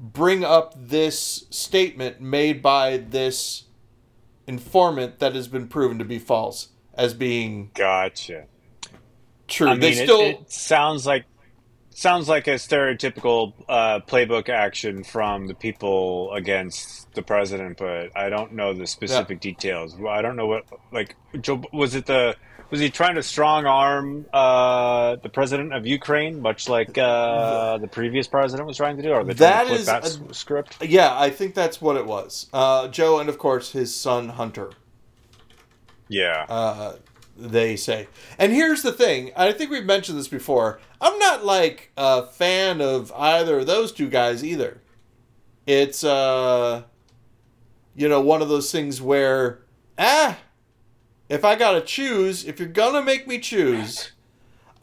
bring up this statement made by this informant that has been proven to be false as being Gotcha. true. I mean, they it- still it, sounds like sounds like a stereotypical uh, playbook action from the people against the president, but I don't know the specific details. I don't know what like Joe was it the was he trying to strong arm uh, the president of Ukraine, much like uh, the previous president was trying to do, or That is that a- script? yeah, I think that's what it was. Uh, Joe and of course his son Hunter. Yeah, uh, they say. And here's the thing I think we've mentioned this before. I'm not like a fan of either of those two guys either. It's, uh, you know, one of those things where, ah, if I gotta choose, if you're gonna make me choose,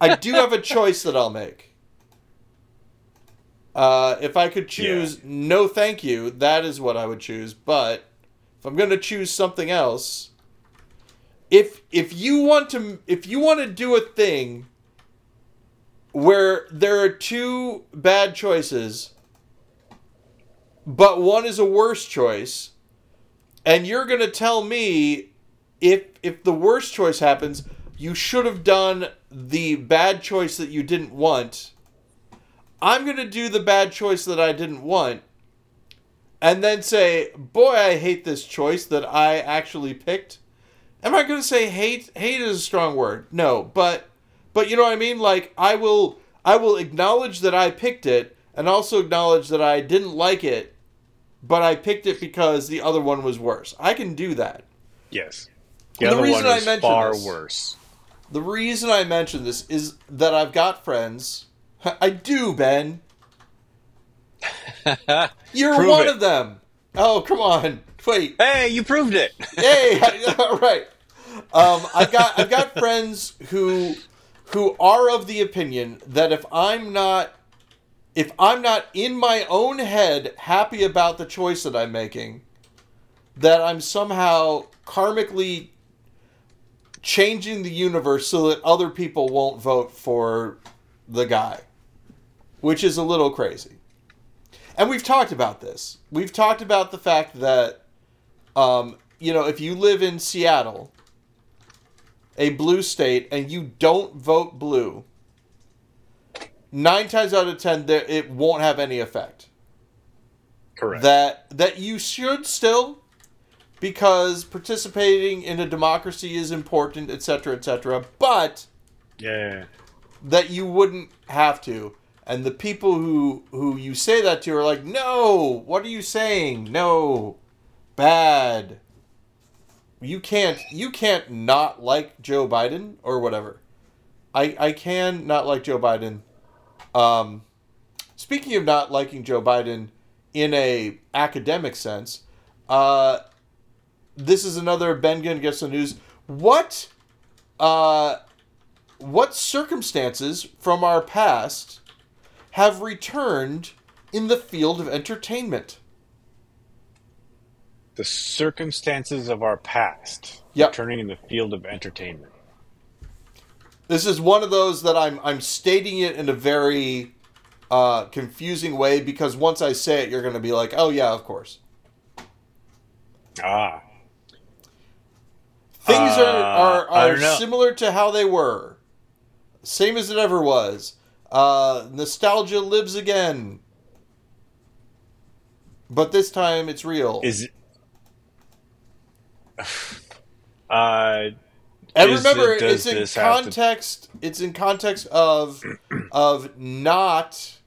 I do have a choice that I'll make. Uh, if I could choose no thank you, that is what I would choose. But if I'm gonna choose something else, if if you want to if you want to do a thing where there are two bad choices but one is a worse choice and you're going to tell me if if the worst choice happens you should have done the bad choice that you didn't want i'm going to do the bad choice that i didn't want and then say boy i hate this choice that i actually picked Am I going to say hate? Hate is a strong word. No, but but you know what I mean. Like I will I will acknowledge that I picked it, and also acknowledge that I didn't like it, but I picked it because the other one was worse. I can do that. yes. the The reason one I mentioned far this- worse. The reason I mention this is that I've got friends. I do, Ben. [laughs] You're one it. of them. Oh, come on. Wait. Hey, you proved it. hey, [laughs] [laughs] all right. Um, I've got I've got friends who who are of the opinion that if I'm not if I'm not in my own head happy about the choice that I'm making, that I'm somehow karmically changing the universe so that other people won't vote for the guy, which is a little crazy. And we've talked about this. We've talked about the fact that um, you know, if you live in Seattle, a blue state, and you don't vote blue, nine times out of ten, there, it won't have any effect. Correct. That that you should still, because participating in a democracy is important, etc., etc. But yeah. that you wouldn't have to. And the people who who you say that to are like, no, what are you saying? No, bad. You can't you can't not like Joe Biden or whatever. I I can not like Joe Biden. Um, speaking of not liking Joe Biden in a academic sense, uh, this is another Ben Gunn gets the news. What uh what circumstances from our past have returned in the field of entertainment? The circumstances of our past Yep. returning in the field of entertainment. This is one of those that I'm I'm stating it in a very uh, confusing way because once I say it, you're going to be like, "Oh yeah, of course." Ah. Things are Uh, are, I are similar to how they were, same as it ever was. Uh, nostalgia lives again, but this time it's real. Is [laughs] uh And remember, it- it's in have to- context. It's in context of [clears throat] of not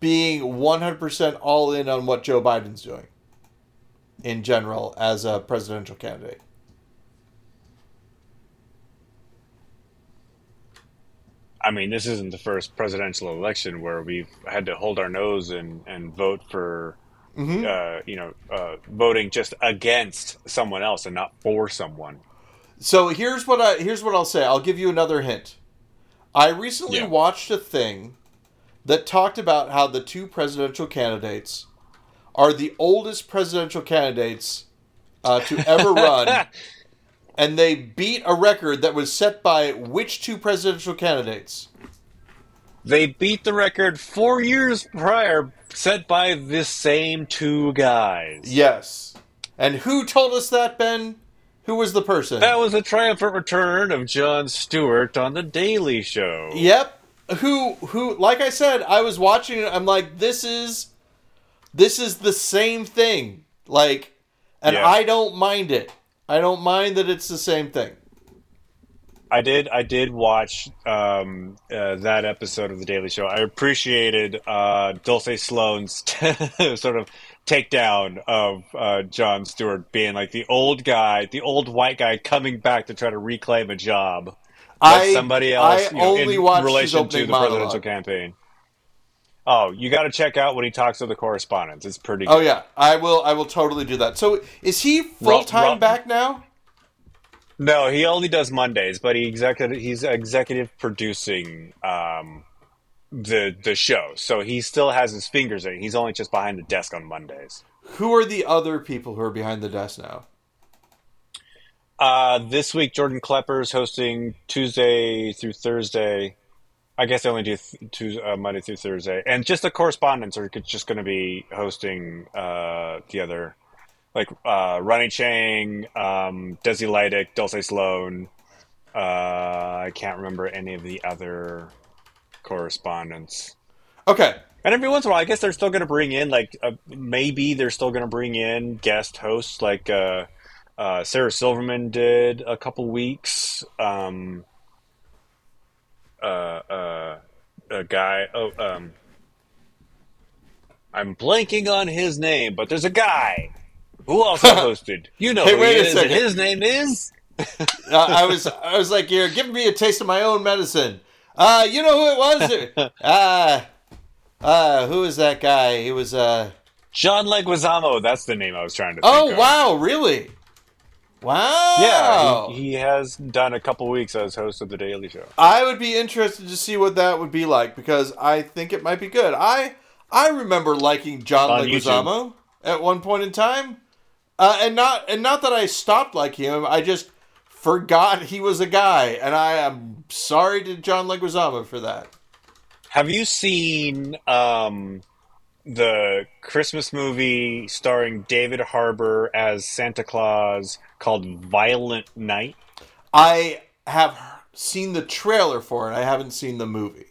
being one hundred percent all in on what Joe Biden's doing in general as a presidential candidate. I mean, this isn't the first presidential election where we've had to hold our nose and, and vote for, Mhm. uh, you know, uh, voting just against someone else and not for someone. So here's what I here's what I'll say. I'll give you another hint. I recently Yeah. watched a thing that talked about how the two presidential candidates are the oldest presidential candidates uh, to ever [laughs] run, and they beat a record that was set by which two presidential candidates? They beat the record four years prior, set by this same two guys. Yes. And who told us that, Ben? Who was the person? That was a triumphant return of Jon Stewart on The Daily Show. Yep. Who who like I said, I was watching it, I'm like, this is this is the same thing. Like and Yeah. I don't mind it. I don't mind that it's the same thing. I did. I did watch um, uh, that episode of the Daily Show. I appreciated uh, Dulce Sloan's [laughs] sort of takedown of uh, Jon Stewart being like the old guy, the old white guy coming back to try to reclaim a job. I somebody else I you know, only in watched relation to the monologue. presidential campaign. Oh, you got to check out when he talks to the correspondents. It's pretty. Oh good. yeah, I will I will totally do that. So is he full time back now? No, he only does Mondays, but he executive he's executive producing um, the the show, so he still has his fingers in. it. He's only just behind the desk on Mondays. Who are the other people who are behind the desk now? Uh, this week, Jordan Klepper is hosting Tuesday through Thursday. I guess they only do th- Tuesday, uh, Monday through Thursday, and just the correspondents are just going to be hosting uh, the other, like uh, Ronny Chieng, um, Desi Lydic, Dulce Sloan. Uh, I can't remember any of the other correspondents. Okay. And every once in a while, I guess they're still going to bring in like uh, maybe they're still going to bring in guest hosts like uh, uh, Sarah Silverman did a couple weeks. Um, uh, uh, a guy. Oh, um, I'm blanking on his name, but there's a guy who also hosted. [laughs] You know Hey, who wait he a is, second. his name is. [laughs] Uh, I was I was like, you're giving me a taste of my own medicine. Uh, you know who it was? [laughs] Uh, uh, who was that guy? He was uh John Leguizamo. That's the name I was trying to. Oh think of. wow, really? Wow. Yeah, he, he has done a couple weeks as host of the Daily Show. I would be interested to see what that would be like because I think it might be good. I I remember liking John On Leguizamo at one point in time, uh, and not and not that I stopped liking him. I just forgot he was a guy, and I am sorry to John Leguizamo for that. Have you seen um, the Christmas movie starring David Harbour as Santa Claus called Violent Night? I have seen the trailer for it. I haven't seen the movie.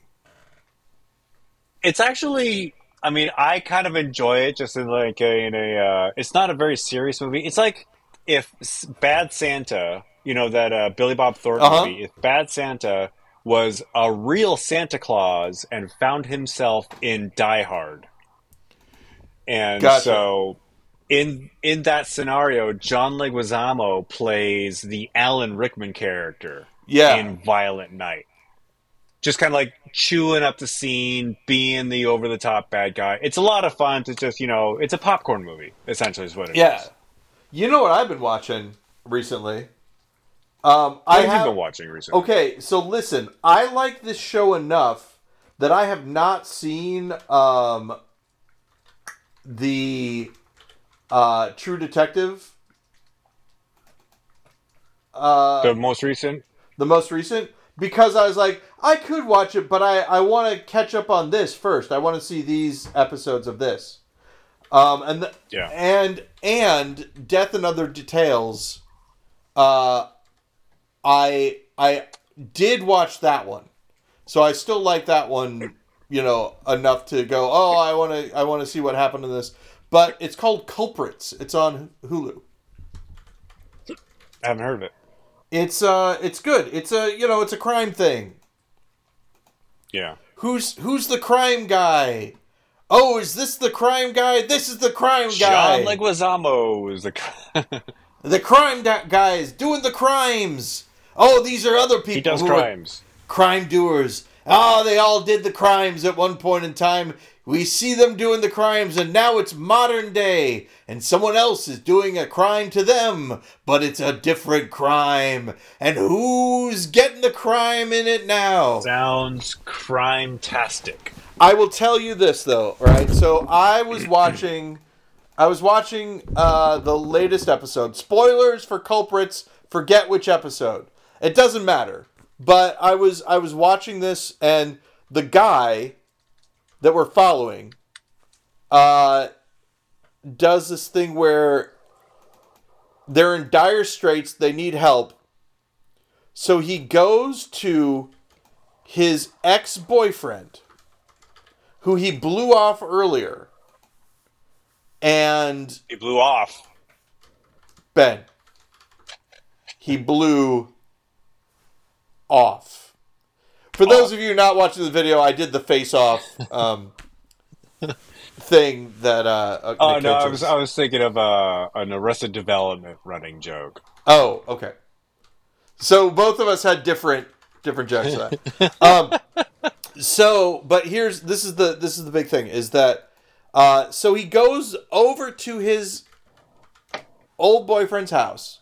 It's actually, I mean, I kind of enjoy it just in like a, in a uh, it's not a very serious movie. It's like if Bad Santa, you know, that uh, Billy Bob Thornton Uh-huh. movie, if Bad Santa was a real Santa Claus and found himself in Die Hard. And Gotcha. so in in that scenario, John Leguizamo plays the Alan Rickman character Yeah. in Violent Night. Just kind of like chewing up the scene, being the over the top bad guy. It's a lot of fun to just, you know, it's a popcorn movie, essentially, is what it is. Yeah. You know what I've been watching recently? Um, I have. been watching recently? Okay, so listen, I like this show enough that I have not seen um, the uh, True Detective. Uh, The most recent? the most recent because I was like, I could watch it, but I, I want to catch up on this first. I want to see these episodes of this. Um, and the, Yeah. and and Death and Other Details. Uh, I I did watch that one, so I still like that one. You know enough to go. Oh, I want to I want to see what happened to this. But it's called Culprits. It's on Hulu. I haven't heard of it. It's uh, it's good. It's a you know, it's a crime thing. Yeah. Who's who's the crime guy? Oh, is this the crime guy? This is the crime guy. John Leguizamo is the. [laughs] the crime da- guy is doing the crimes. Oh, these are other people he does crimes. crime doers. Oh, they all did the crimes at one point in time. We see them doing the crimes and now it's modern day and someone else is doing a crime to them but it's a different crime and who's getting the crime in it now Sounds crime-tastic. I will tell you this though, right? So I was [clears throat] watching, I was watching uh, the latest episode. Spoilers for culprits. Forget which episode. It doesn't matter. But I was I was watching this, and the guy that we're following, uh, does this thing where they're in dire straits. They need help. So he goes to his ex boyfriend who he blew off earlier. And He blew off. Ben, he blew off. For those of you not watching the video, I did the face off um, [laughs] thing that. Uh, uh, Oh Nick no, I was I was thinking of uh, an Arrested Development running joke. Oh, okay. So both of us had different different jokes. [laughs] Um, so, but here's this is the this is the big thing is that uh, so he goes over to his old boyfriend's house,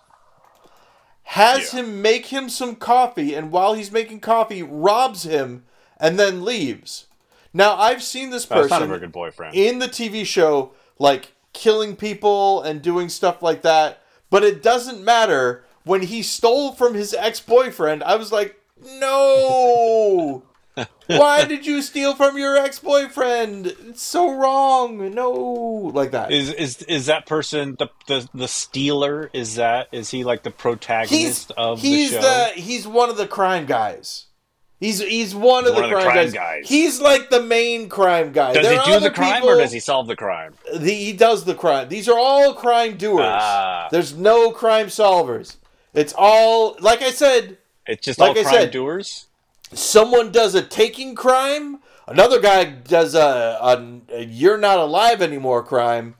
has Yeah. him make him some coffee, and while he's making coffee, robs him and then leaves. Now I've seen this That's not a person very good boyfriend. in the TV show, like killing people and doing stuff like that. But it doesn't matter. When he stole from his ex boyfriend, I was like, [laughs] no! [laughs] Why did you steal from your ex boyfriend? It's so wrong. No. Like that. Is is is that person the the the stealer? Is that is he like the he's protagonist of he's the show? the he's one of the crime guys. He's he's one of, One the, of the crime, crime guys. guys. He's like the main crime guy. does There he do the crime people- or does he solve the crime? The, he does the crime. These are all crime doers. Ah. There's no crime solvers. It's all like I said. It's just Like all I said- doers. Someone does a taking crime. Another guy does a, a, a you're not alive anymore crime,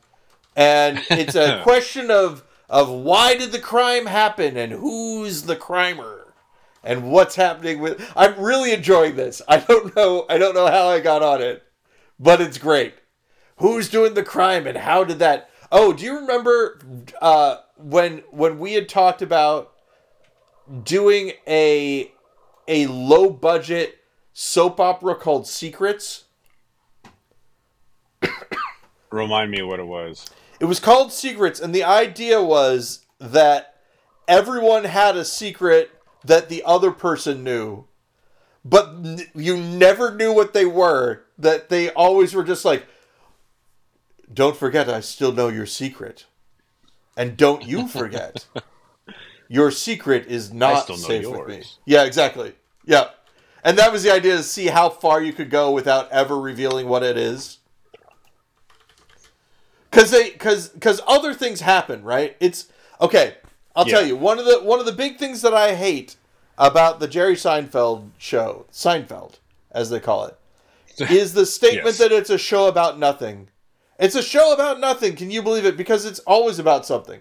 and it's a [laughs] question of of why did the crime happen and who's the crimer and what's happening with. I'm really enjoying this. I don't know. I don't know how I got on it, but it's great. Who's doing the crime and how did that? Oh, do you remember uh, when when we had talked about doing a a low budget soap opera called Secrets? [coughs] Remind me what it was. It was called Secrets, and the idea was that everyone had a secret that the other person knew, but n- you never knew what they were. That they always were just like, "Don't forget, I still know your secret, and don't you forget, [laughs] your secret is not safe with me." Yeah, exactly. Yeah, and that was the idea to see how far you could go without ever revealing what it is. Because they because because other things happen right? It's okay i'll tell you one of the one of the big things that i hate about the jerry seinfeld show seinfeld as they call it [laughs] is the statement Yes. that it's a show about nothing. It's a show about nothing. Can you believe it? Because it's always about something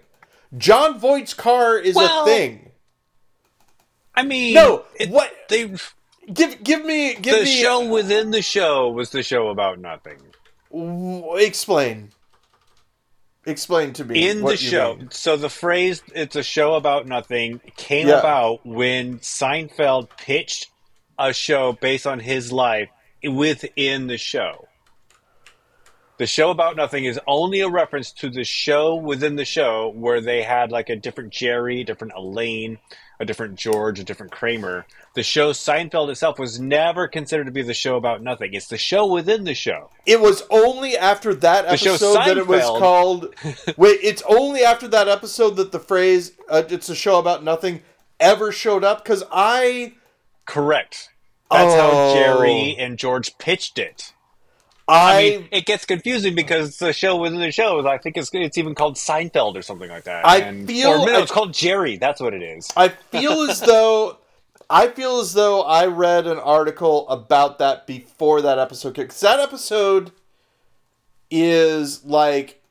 jon voight's car is Well, a thing I mean, No, it- what- they give give me give the me show within the show was the show about nothing. w- explain explain to me in the show. mean. So the phrase "it's a show about nothing" came Yeah. about when Seinfeld pitched a show based on his life within the show. The show about nothing is only a reference to the show within the show where they had like a different Jerry, different Elaine, a different George, a different Kramer. The show Seinfeld itself was never considered to be the show about nothing. It's the show within the show. It was only after that show episode that it was called. [laughs] wait, it's only after that episode that the phrase uh, "it's a show about nothing" ever showed up. Because I, Correct. That's Oh. how Jerry and George pitched it. I, I mean, it gets confusing because the show within the show, I think it's it's even called Seinfeld or something like that. I and, feel- or no, I- it's called Jerry. That's what it is. I feel as [laughs] though I feel as though I read an article about that before that episode because that episode is like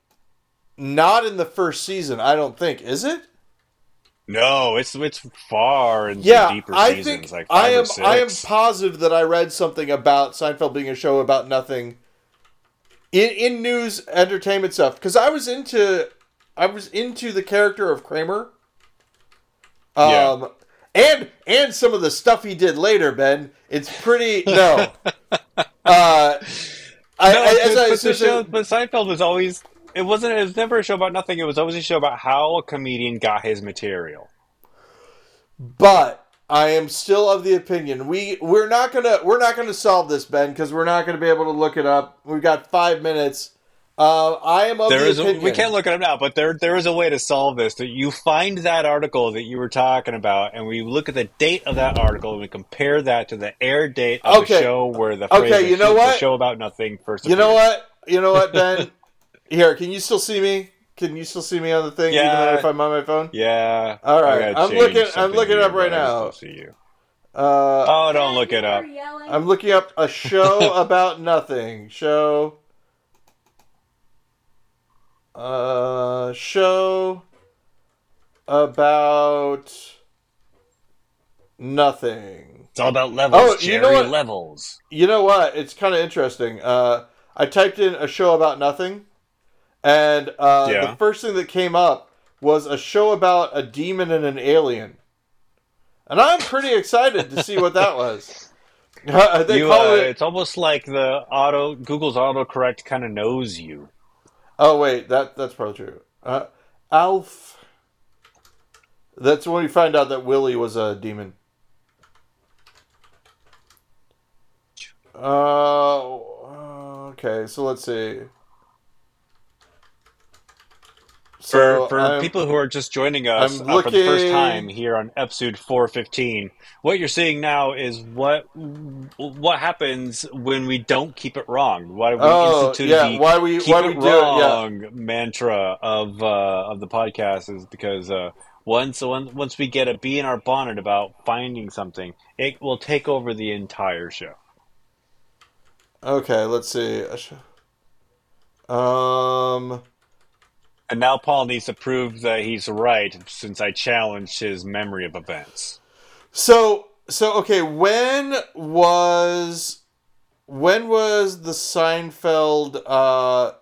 not in the first season. I don't think is it. No, it's it's far into Yeah, deeper I seasons, think like I am. I am positive that I read something about Seinfeld being a show about nothing in in news entertainment stuff because I was into I was into the character of Kramer. Um Yeah. and and some of the stuff he did later, Ben. It's pretty no. [laughs] uh I, No, I, as but, I but so- show, but Seinfeld was always. It wasn't. It was never a show about nothing. It was always a show about how a comedian got his material. but I am still of the opinion we we're not gonna we're not gonna solve this, Ben, because we're not gonna be able to look it up. We've got five minutes. Uh, I am of There the is. A, we can't look at it now, but there there is a way to solve this. That you find that article that you were talking about, and we look at the date of that article, and we compare that to the air date of Okay. the show where the Okay, you know the what? show about nothing first. You know what? You know what, Ben? Here, can you still see me? Can you still see me on the thing, Yeah. even if I'm on my phone? Yeah. All right, I gotta I'm looking- I'm looking here, up right but I now. see you. Uh, Oh, don't Dad, look it up. yelling. I'm looking up a show [laughs] about nothing. Show. Uh, show about nothing. It's all about levels. Oh, Jerry, you know what? Levels. You know what? It's kind of interesting. Uh, I typed in a show about nothing, and uh, Yeah. the first thing that came up was a show about a demon and an alien. And I'm pretty excited to see what that was. Uh, [laughs] [laughs] they You, call uh, it. It's almost like the auto Google's autocorrect kind of knows you. Oh wait, that that's probably true. Uh, Alf. That's when we find out that Willie was a demon. Uh, okay, so let's see. For for I'm- people who are just joining us uh, for the first time here on episode 415, what you're seeing now is what what happens when we don't keep it wrong. Why we oh instituted yeah, the why we keep why we it do it? Yeah, wrong mantra of uh, of the podcast is because uh, once once once we get a bee in our bonnet about finding something, it will take over the entire show. Okay, let's see. Um. And now Paul needs to prove that he's right since I challenged his memory of events. So so okay, when was when was the Seinfeld uh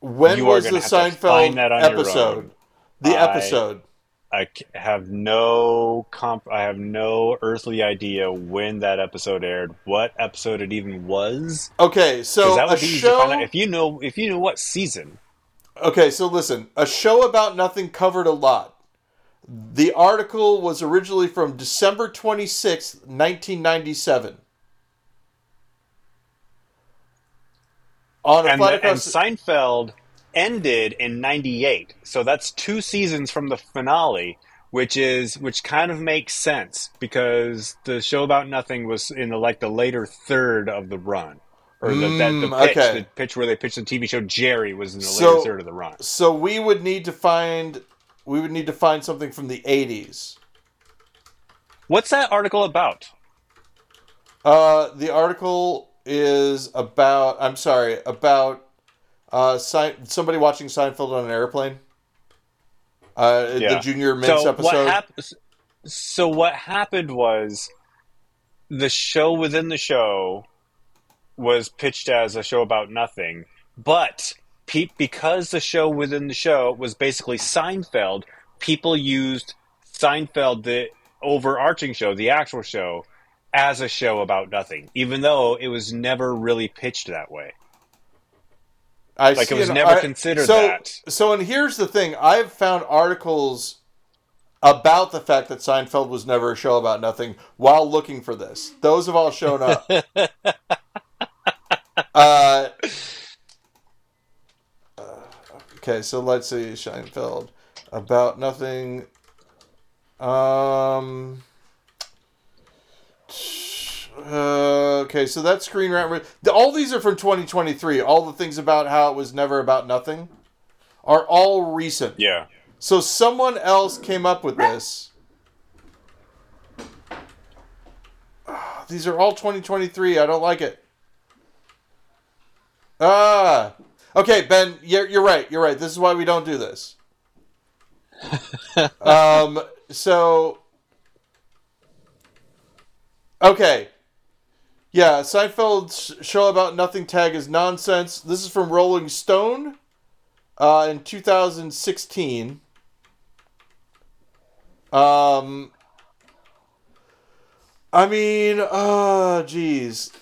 when You was the gonna have to Seinfeld find that on your episode? The I- episode. I have no comp. I have no earthly idea when that episode aired, what episode it even was. Okay, so that a would be easy to find out. show. If you know, if you knew what season, Okay, so listen, a show about nothing covered a lot. The article was originally from December twenty sixth, 1997. On a and, flight the, and Seinfeld ended in '98, so that's two seasons from the finale, which is which kind of makes sense because the show about nothing was in the like the later third of the run. Or the, that, the Mm, pitch, okay. the pitch where they pitched the TV show Jerry was in the So- later third of the run. So we would need to find we would need to find something from the 80s. What's that article about? Uh, the article is about I'm sorry about uh, Sein- somebody watching Seinfeld on an airplane. Uh, the Junior Mints so episode. What hap- so what happened was the show within the show was pitched as a show about nothing, but pe- because the show within the show was basically Seinfeld, people used Seinfeld, the overarching show, the actual show, as a show about nothing, even though it was never really pitched that way. I Like, it was an never ar- considered so, that. So, and here's the thing: I've found articles about the fact that Seinfeld was never a show about nothing while looking for this. Those have all shown up. [laughs] uh, uh, okay, so let's see Seinfeld about nothing. Um. Uh, okay, so that screen rant. All these are from 2023. All the things about how it was never about nothing are all recent. Yeah. So someone else came up with this. Ah, These are all 2023. I don't like it. Ah. Okay, Ben, you're, you're right. You're right. This is why we don't do this. [laughs] um, so. Okay. Yeah, Seinfeld's show about nothing tag is nonsense. This is from Rolling Stone uh, in 2016. Um, I mean, uh, geez.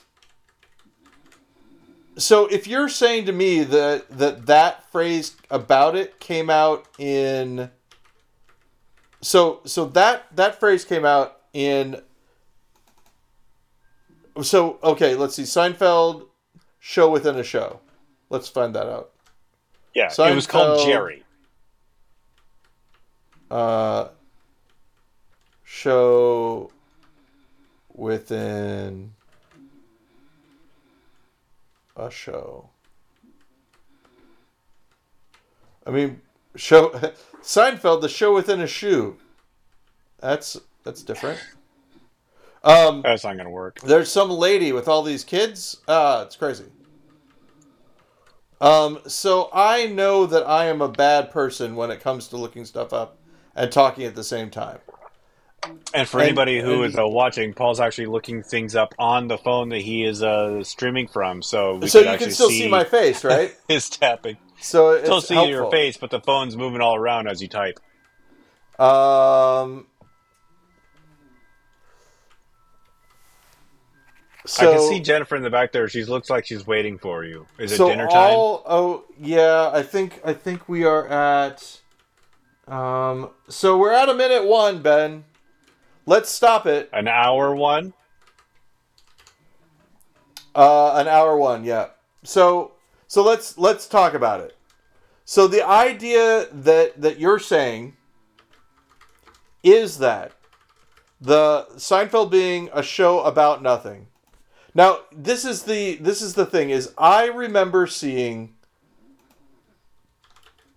So if you're saying to me that that that phrase about it came out in so so that that phrase came out in so okay let's see. Seinfeld show within a show. Let's find that out. Yeah, it was called Jerry. uh show within a show. I mean show [laughs] seinfeld the show within a shoe. That's that's different um That's not gonna work. there's some lady with all these kids. Ah, it's crazy. Um, so I know that I am a bad person when it comes to looking stuff up and talking at the same time. And for And- anybody who and- is uh, watching, Paul's actually looking things up on the phone that he is uh, streaming from, so we so you can still see, my face, [laughs] right? his tapping. So it's Still see helpful. your face, but the phone's moving all around as you type. Um. So, I can see Jennifer in the back there. She looks like she's waiting for you. Is it so dinner time? all oh yeah, I think I think we are at um so we're at a minute one, Ben. Let's stop it. An hour one? Uh, an hour one, yeah. So so let's let's talk about it. So the idea that that you're saying is that the Seinfeld being a show about nothing. Now this is the this is the thing is I remember seeing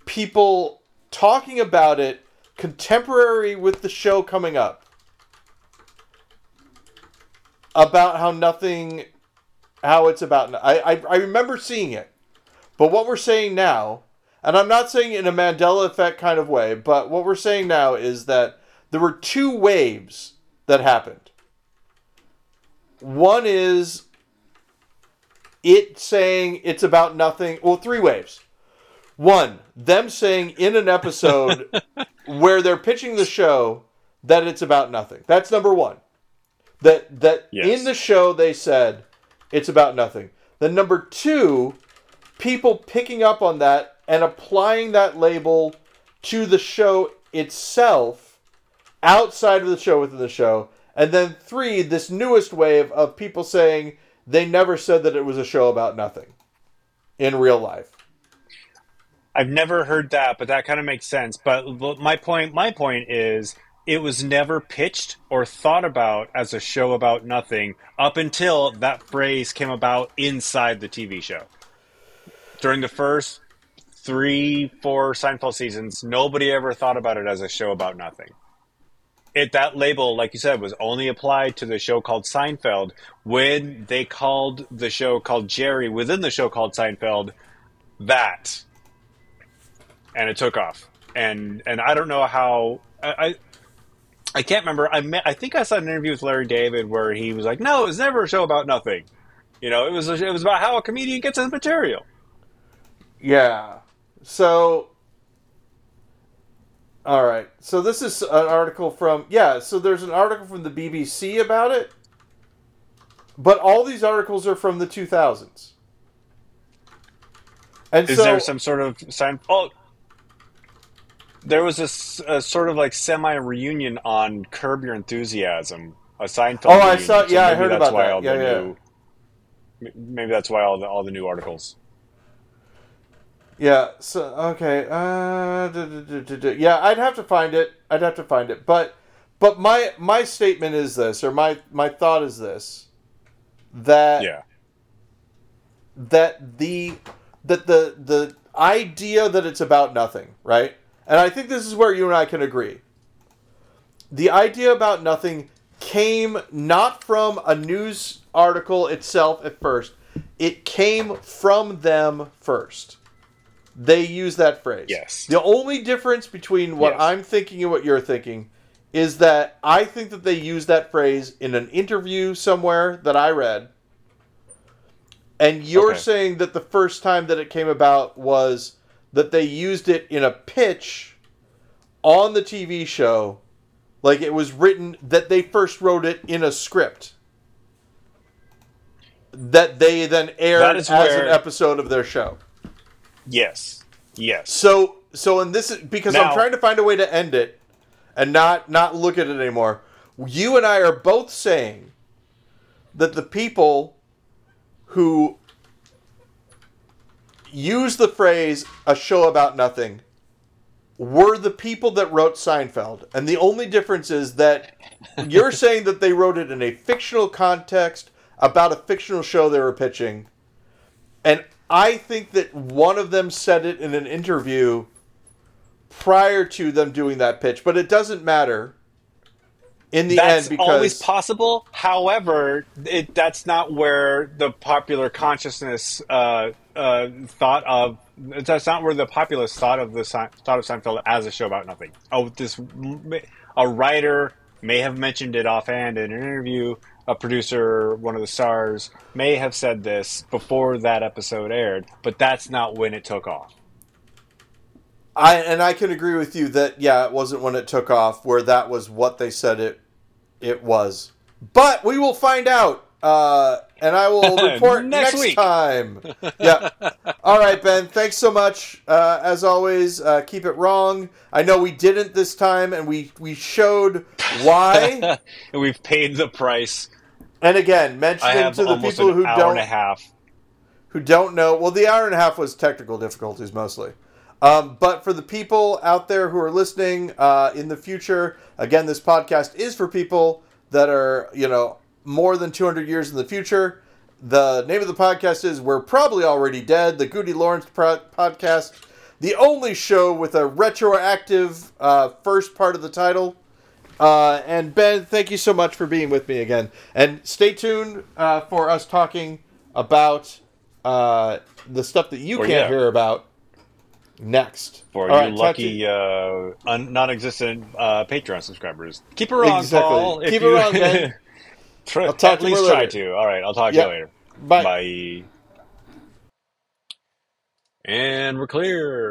people talking about it contemporary with the show coming up about how nothing how it's about I, I I remember seeing it. But what we're saying now, and I'm not saying in a Mandela effect kind of way, but what we're saying now is that there were two waves that happened. One is it saying it's about nothing. Well, three waves. One, them saying in an episode [laughs] where they're pitching the show that it's about nothing. That's number one. That that Yes. in the show they said it's about nothing. Then number two, people picking up on that and applying that label to the show itself outside of the show within the show. And then three, this newest wave of people saying they never said that it was a show about nothing in real life. I've never heard that, but that kind of makes sense. But my point, my point is, it was never pitched or thought about as a show about nothing up until that phrase came about inside the TV show. During the first three, four Seinfeld seasons, nobody ever thought about it as a show about nothing. It that label, like you said, was only applied to the show called Seinfeld when they called the show called Jerry within the show called Seinfeld that and it took off. And and I don't know how I I, I can't remember. I met, I think I saw an interview with Larry David where he was like, "No, it was never a show about nothing." You know, it was it was about how a comedian gets his material. Yeah. So. All right. So this is an article from yeah. So there's an article from the BBC about it, but all these articles are from the 2000s. And Is so there some sort of sign? Oh, there was a sort of like semi reunion on Curb Your Enthusiasm, a Seinfeld. Oh, I reunion, saw- so yeah, I heard that's about why that. all the Yeah, yeah. new- Maybe that's why all the all the new articles. Yeah. So okay. Uh, duh, duh, duh. yeah, I'd have to find it. I'd have to find it. But but my my statement is this, or my my thought is this, that Yeah, that the that the the idea that it's about nothing, right? And I think this is where you and I can agree. The idea about nothing came not from a news article itself at first. It came from them first. They use that phrase. Yes. The only difference between what Yes. I'm thinking and what you're thinking is that I think that they use that phrase in an interview somewhere that I read And you're Okay. saying that the first time that it came about was that they used it in a pitch on the TV show, like it was written that they first wrote it in a script that they then aired as where- an episode of their show. Yes. Yes. So so and this is because I'm trying to find a way to end it and not not look at it anymore. You and I are both saying that the people who use the phrase a show about nothing were the people that wrote Seinfeld. And the only difference is that you're [laughs] saying that they wrote it in a fictional context about a fictional show they were pitching. And I think that one of them said it in an interview prior to them doing that pitch, but it doesn't matter in the that's end because always possible. However, it, that's not where the popular consciousness uh, uh, thought of. That's not where the populace thought of the thought of Seinfeld as a show about nothing. Oh, this a writer may have mentioned it offhand in an interview. A producer, one of the stars, may have said this before that episode aired, but that's not when it took off. I and I can agree with you that yeah, it wasn't when it took off where that was what they said it it was. But we will find out. Uh, and I will [laughs] report Next next, time. Yeah. All right, Ben. Thanks so much. Uh, as always, uh, keep it wrong. I know we didn't this time, and we we showed why. [laughs] and we've paid the price. And again, mentioning to the people who don't and a half. who don't know, well, the hour and a half was technical difficulties mostly. Um, but for the people out there who are listening uh, in the future, again, this podcast is for people that are, you know, more than 200 years in the future. The name of the podcast is We're Probably Already Dead, the GudeLaurance pro- podcast, the only show with a retroactive uh, first part of the title. Uh, and Ben, thank you so much for being with me again. And stay tuned uh, for us talking about uh, the stuff that you Or, can't yeah. hear about next. for All you right, to lucky uh, un- non-existent uh, Patreon subscribers. Keep it wrong, Exactly. Paul. Keep it you- wrong, man. [laughs] Try- I'll talk at to you least try to. All right, I'll talk to you later. Bye. Bye. And we're clear.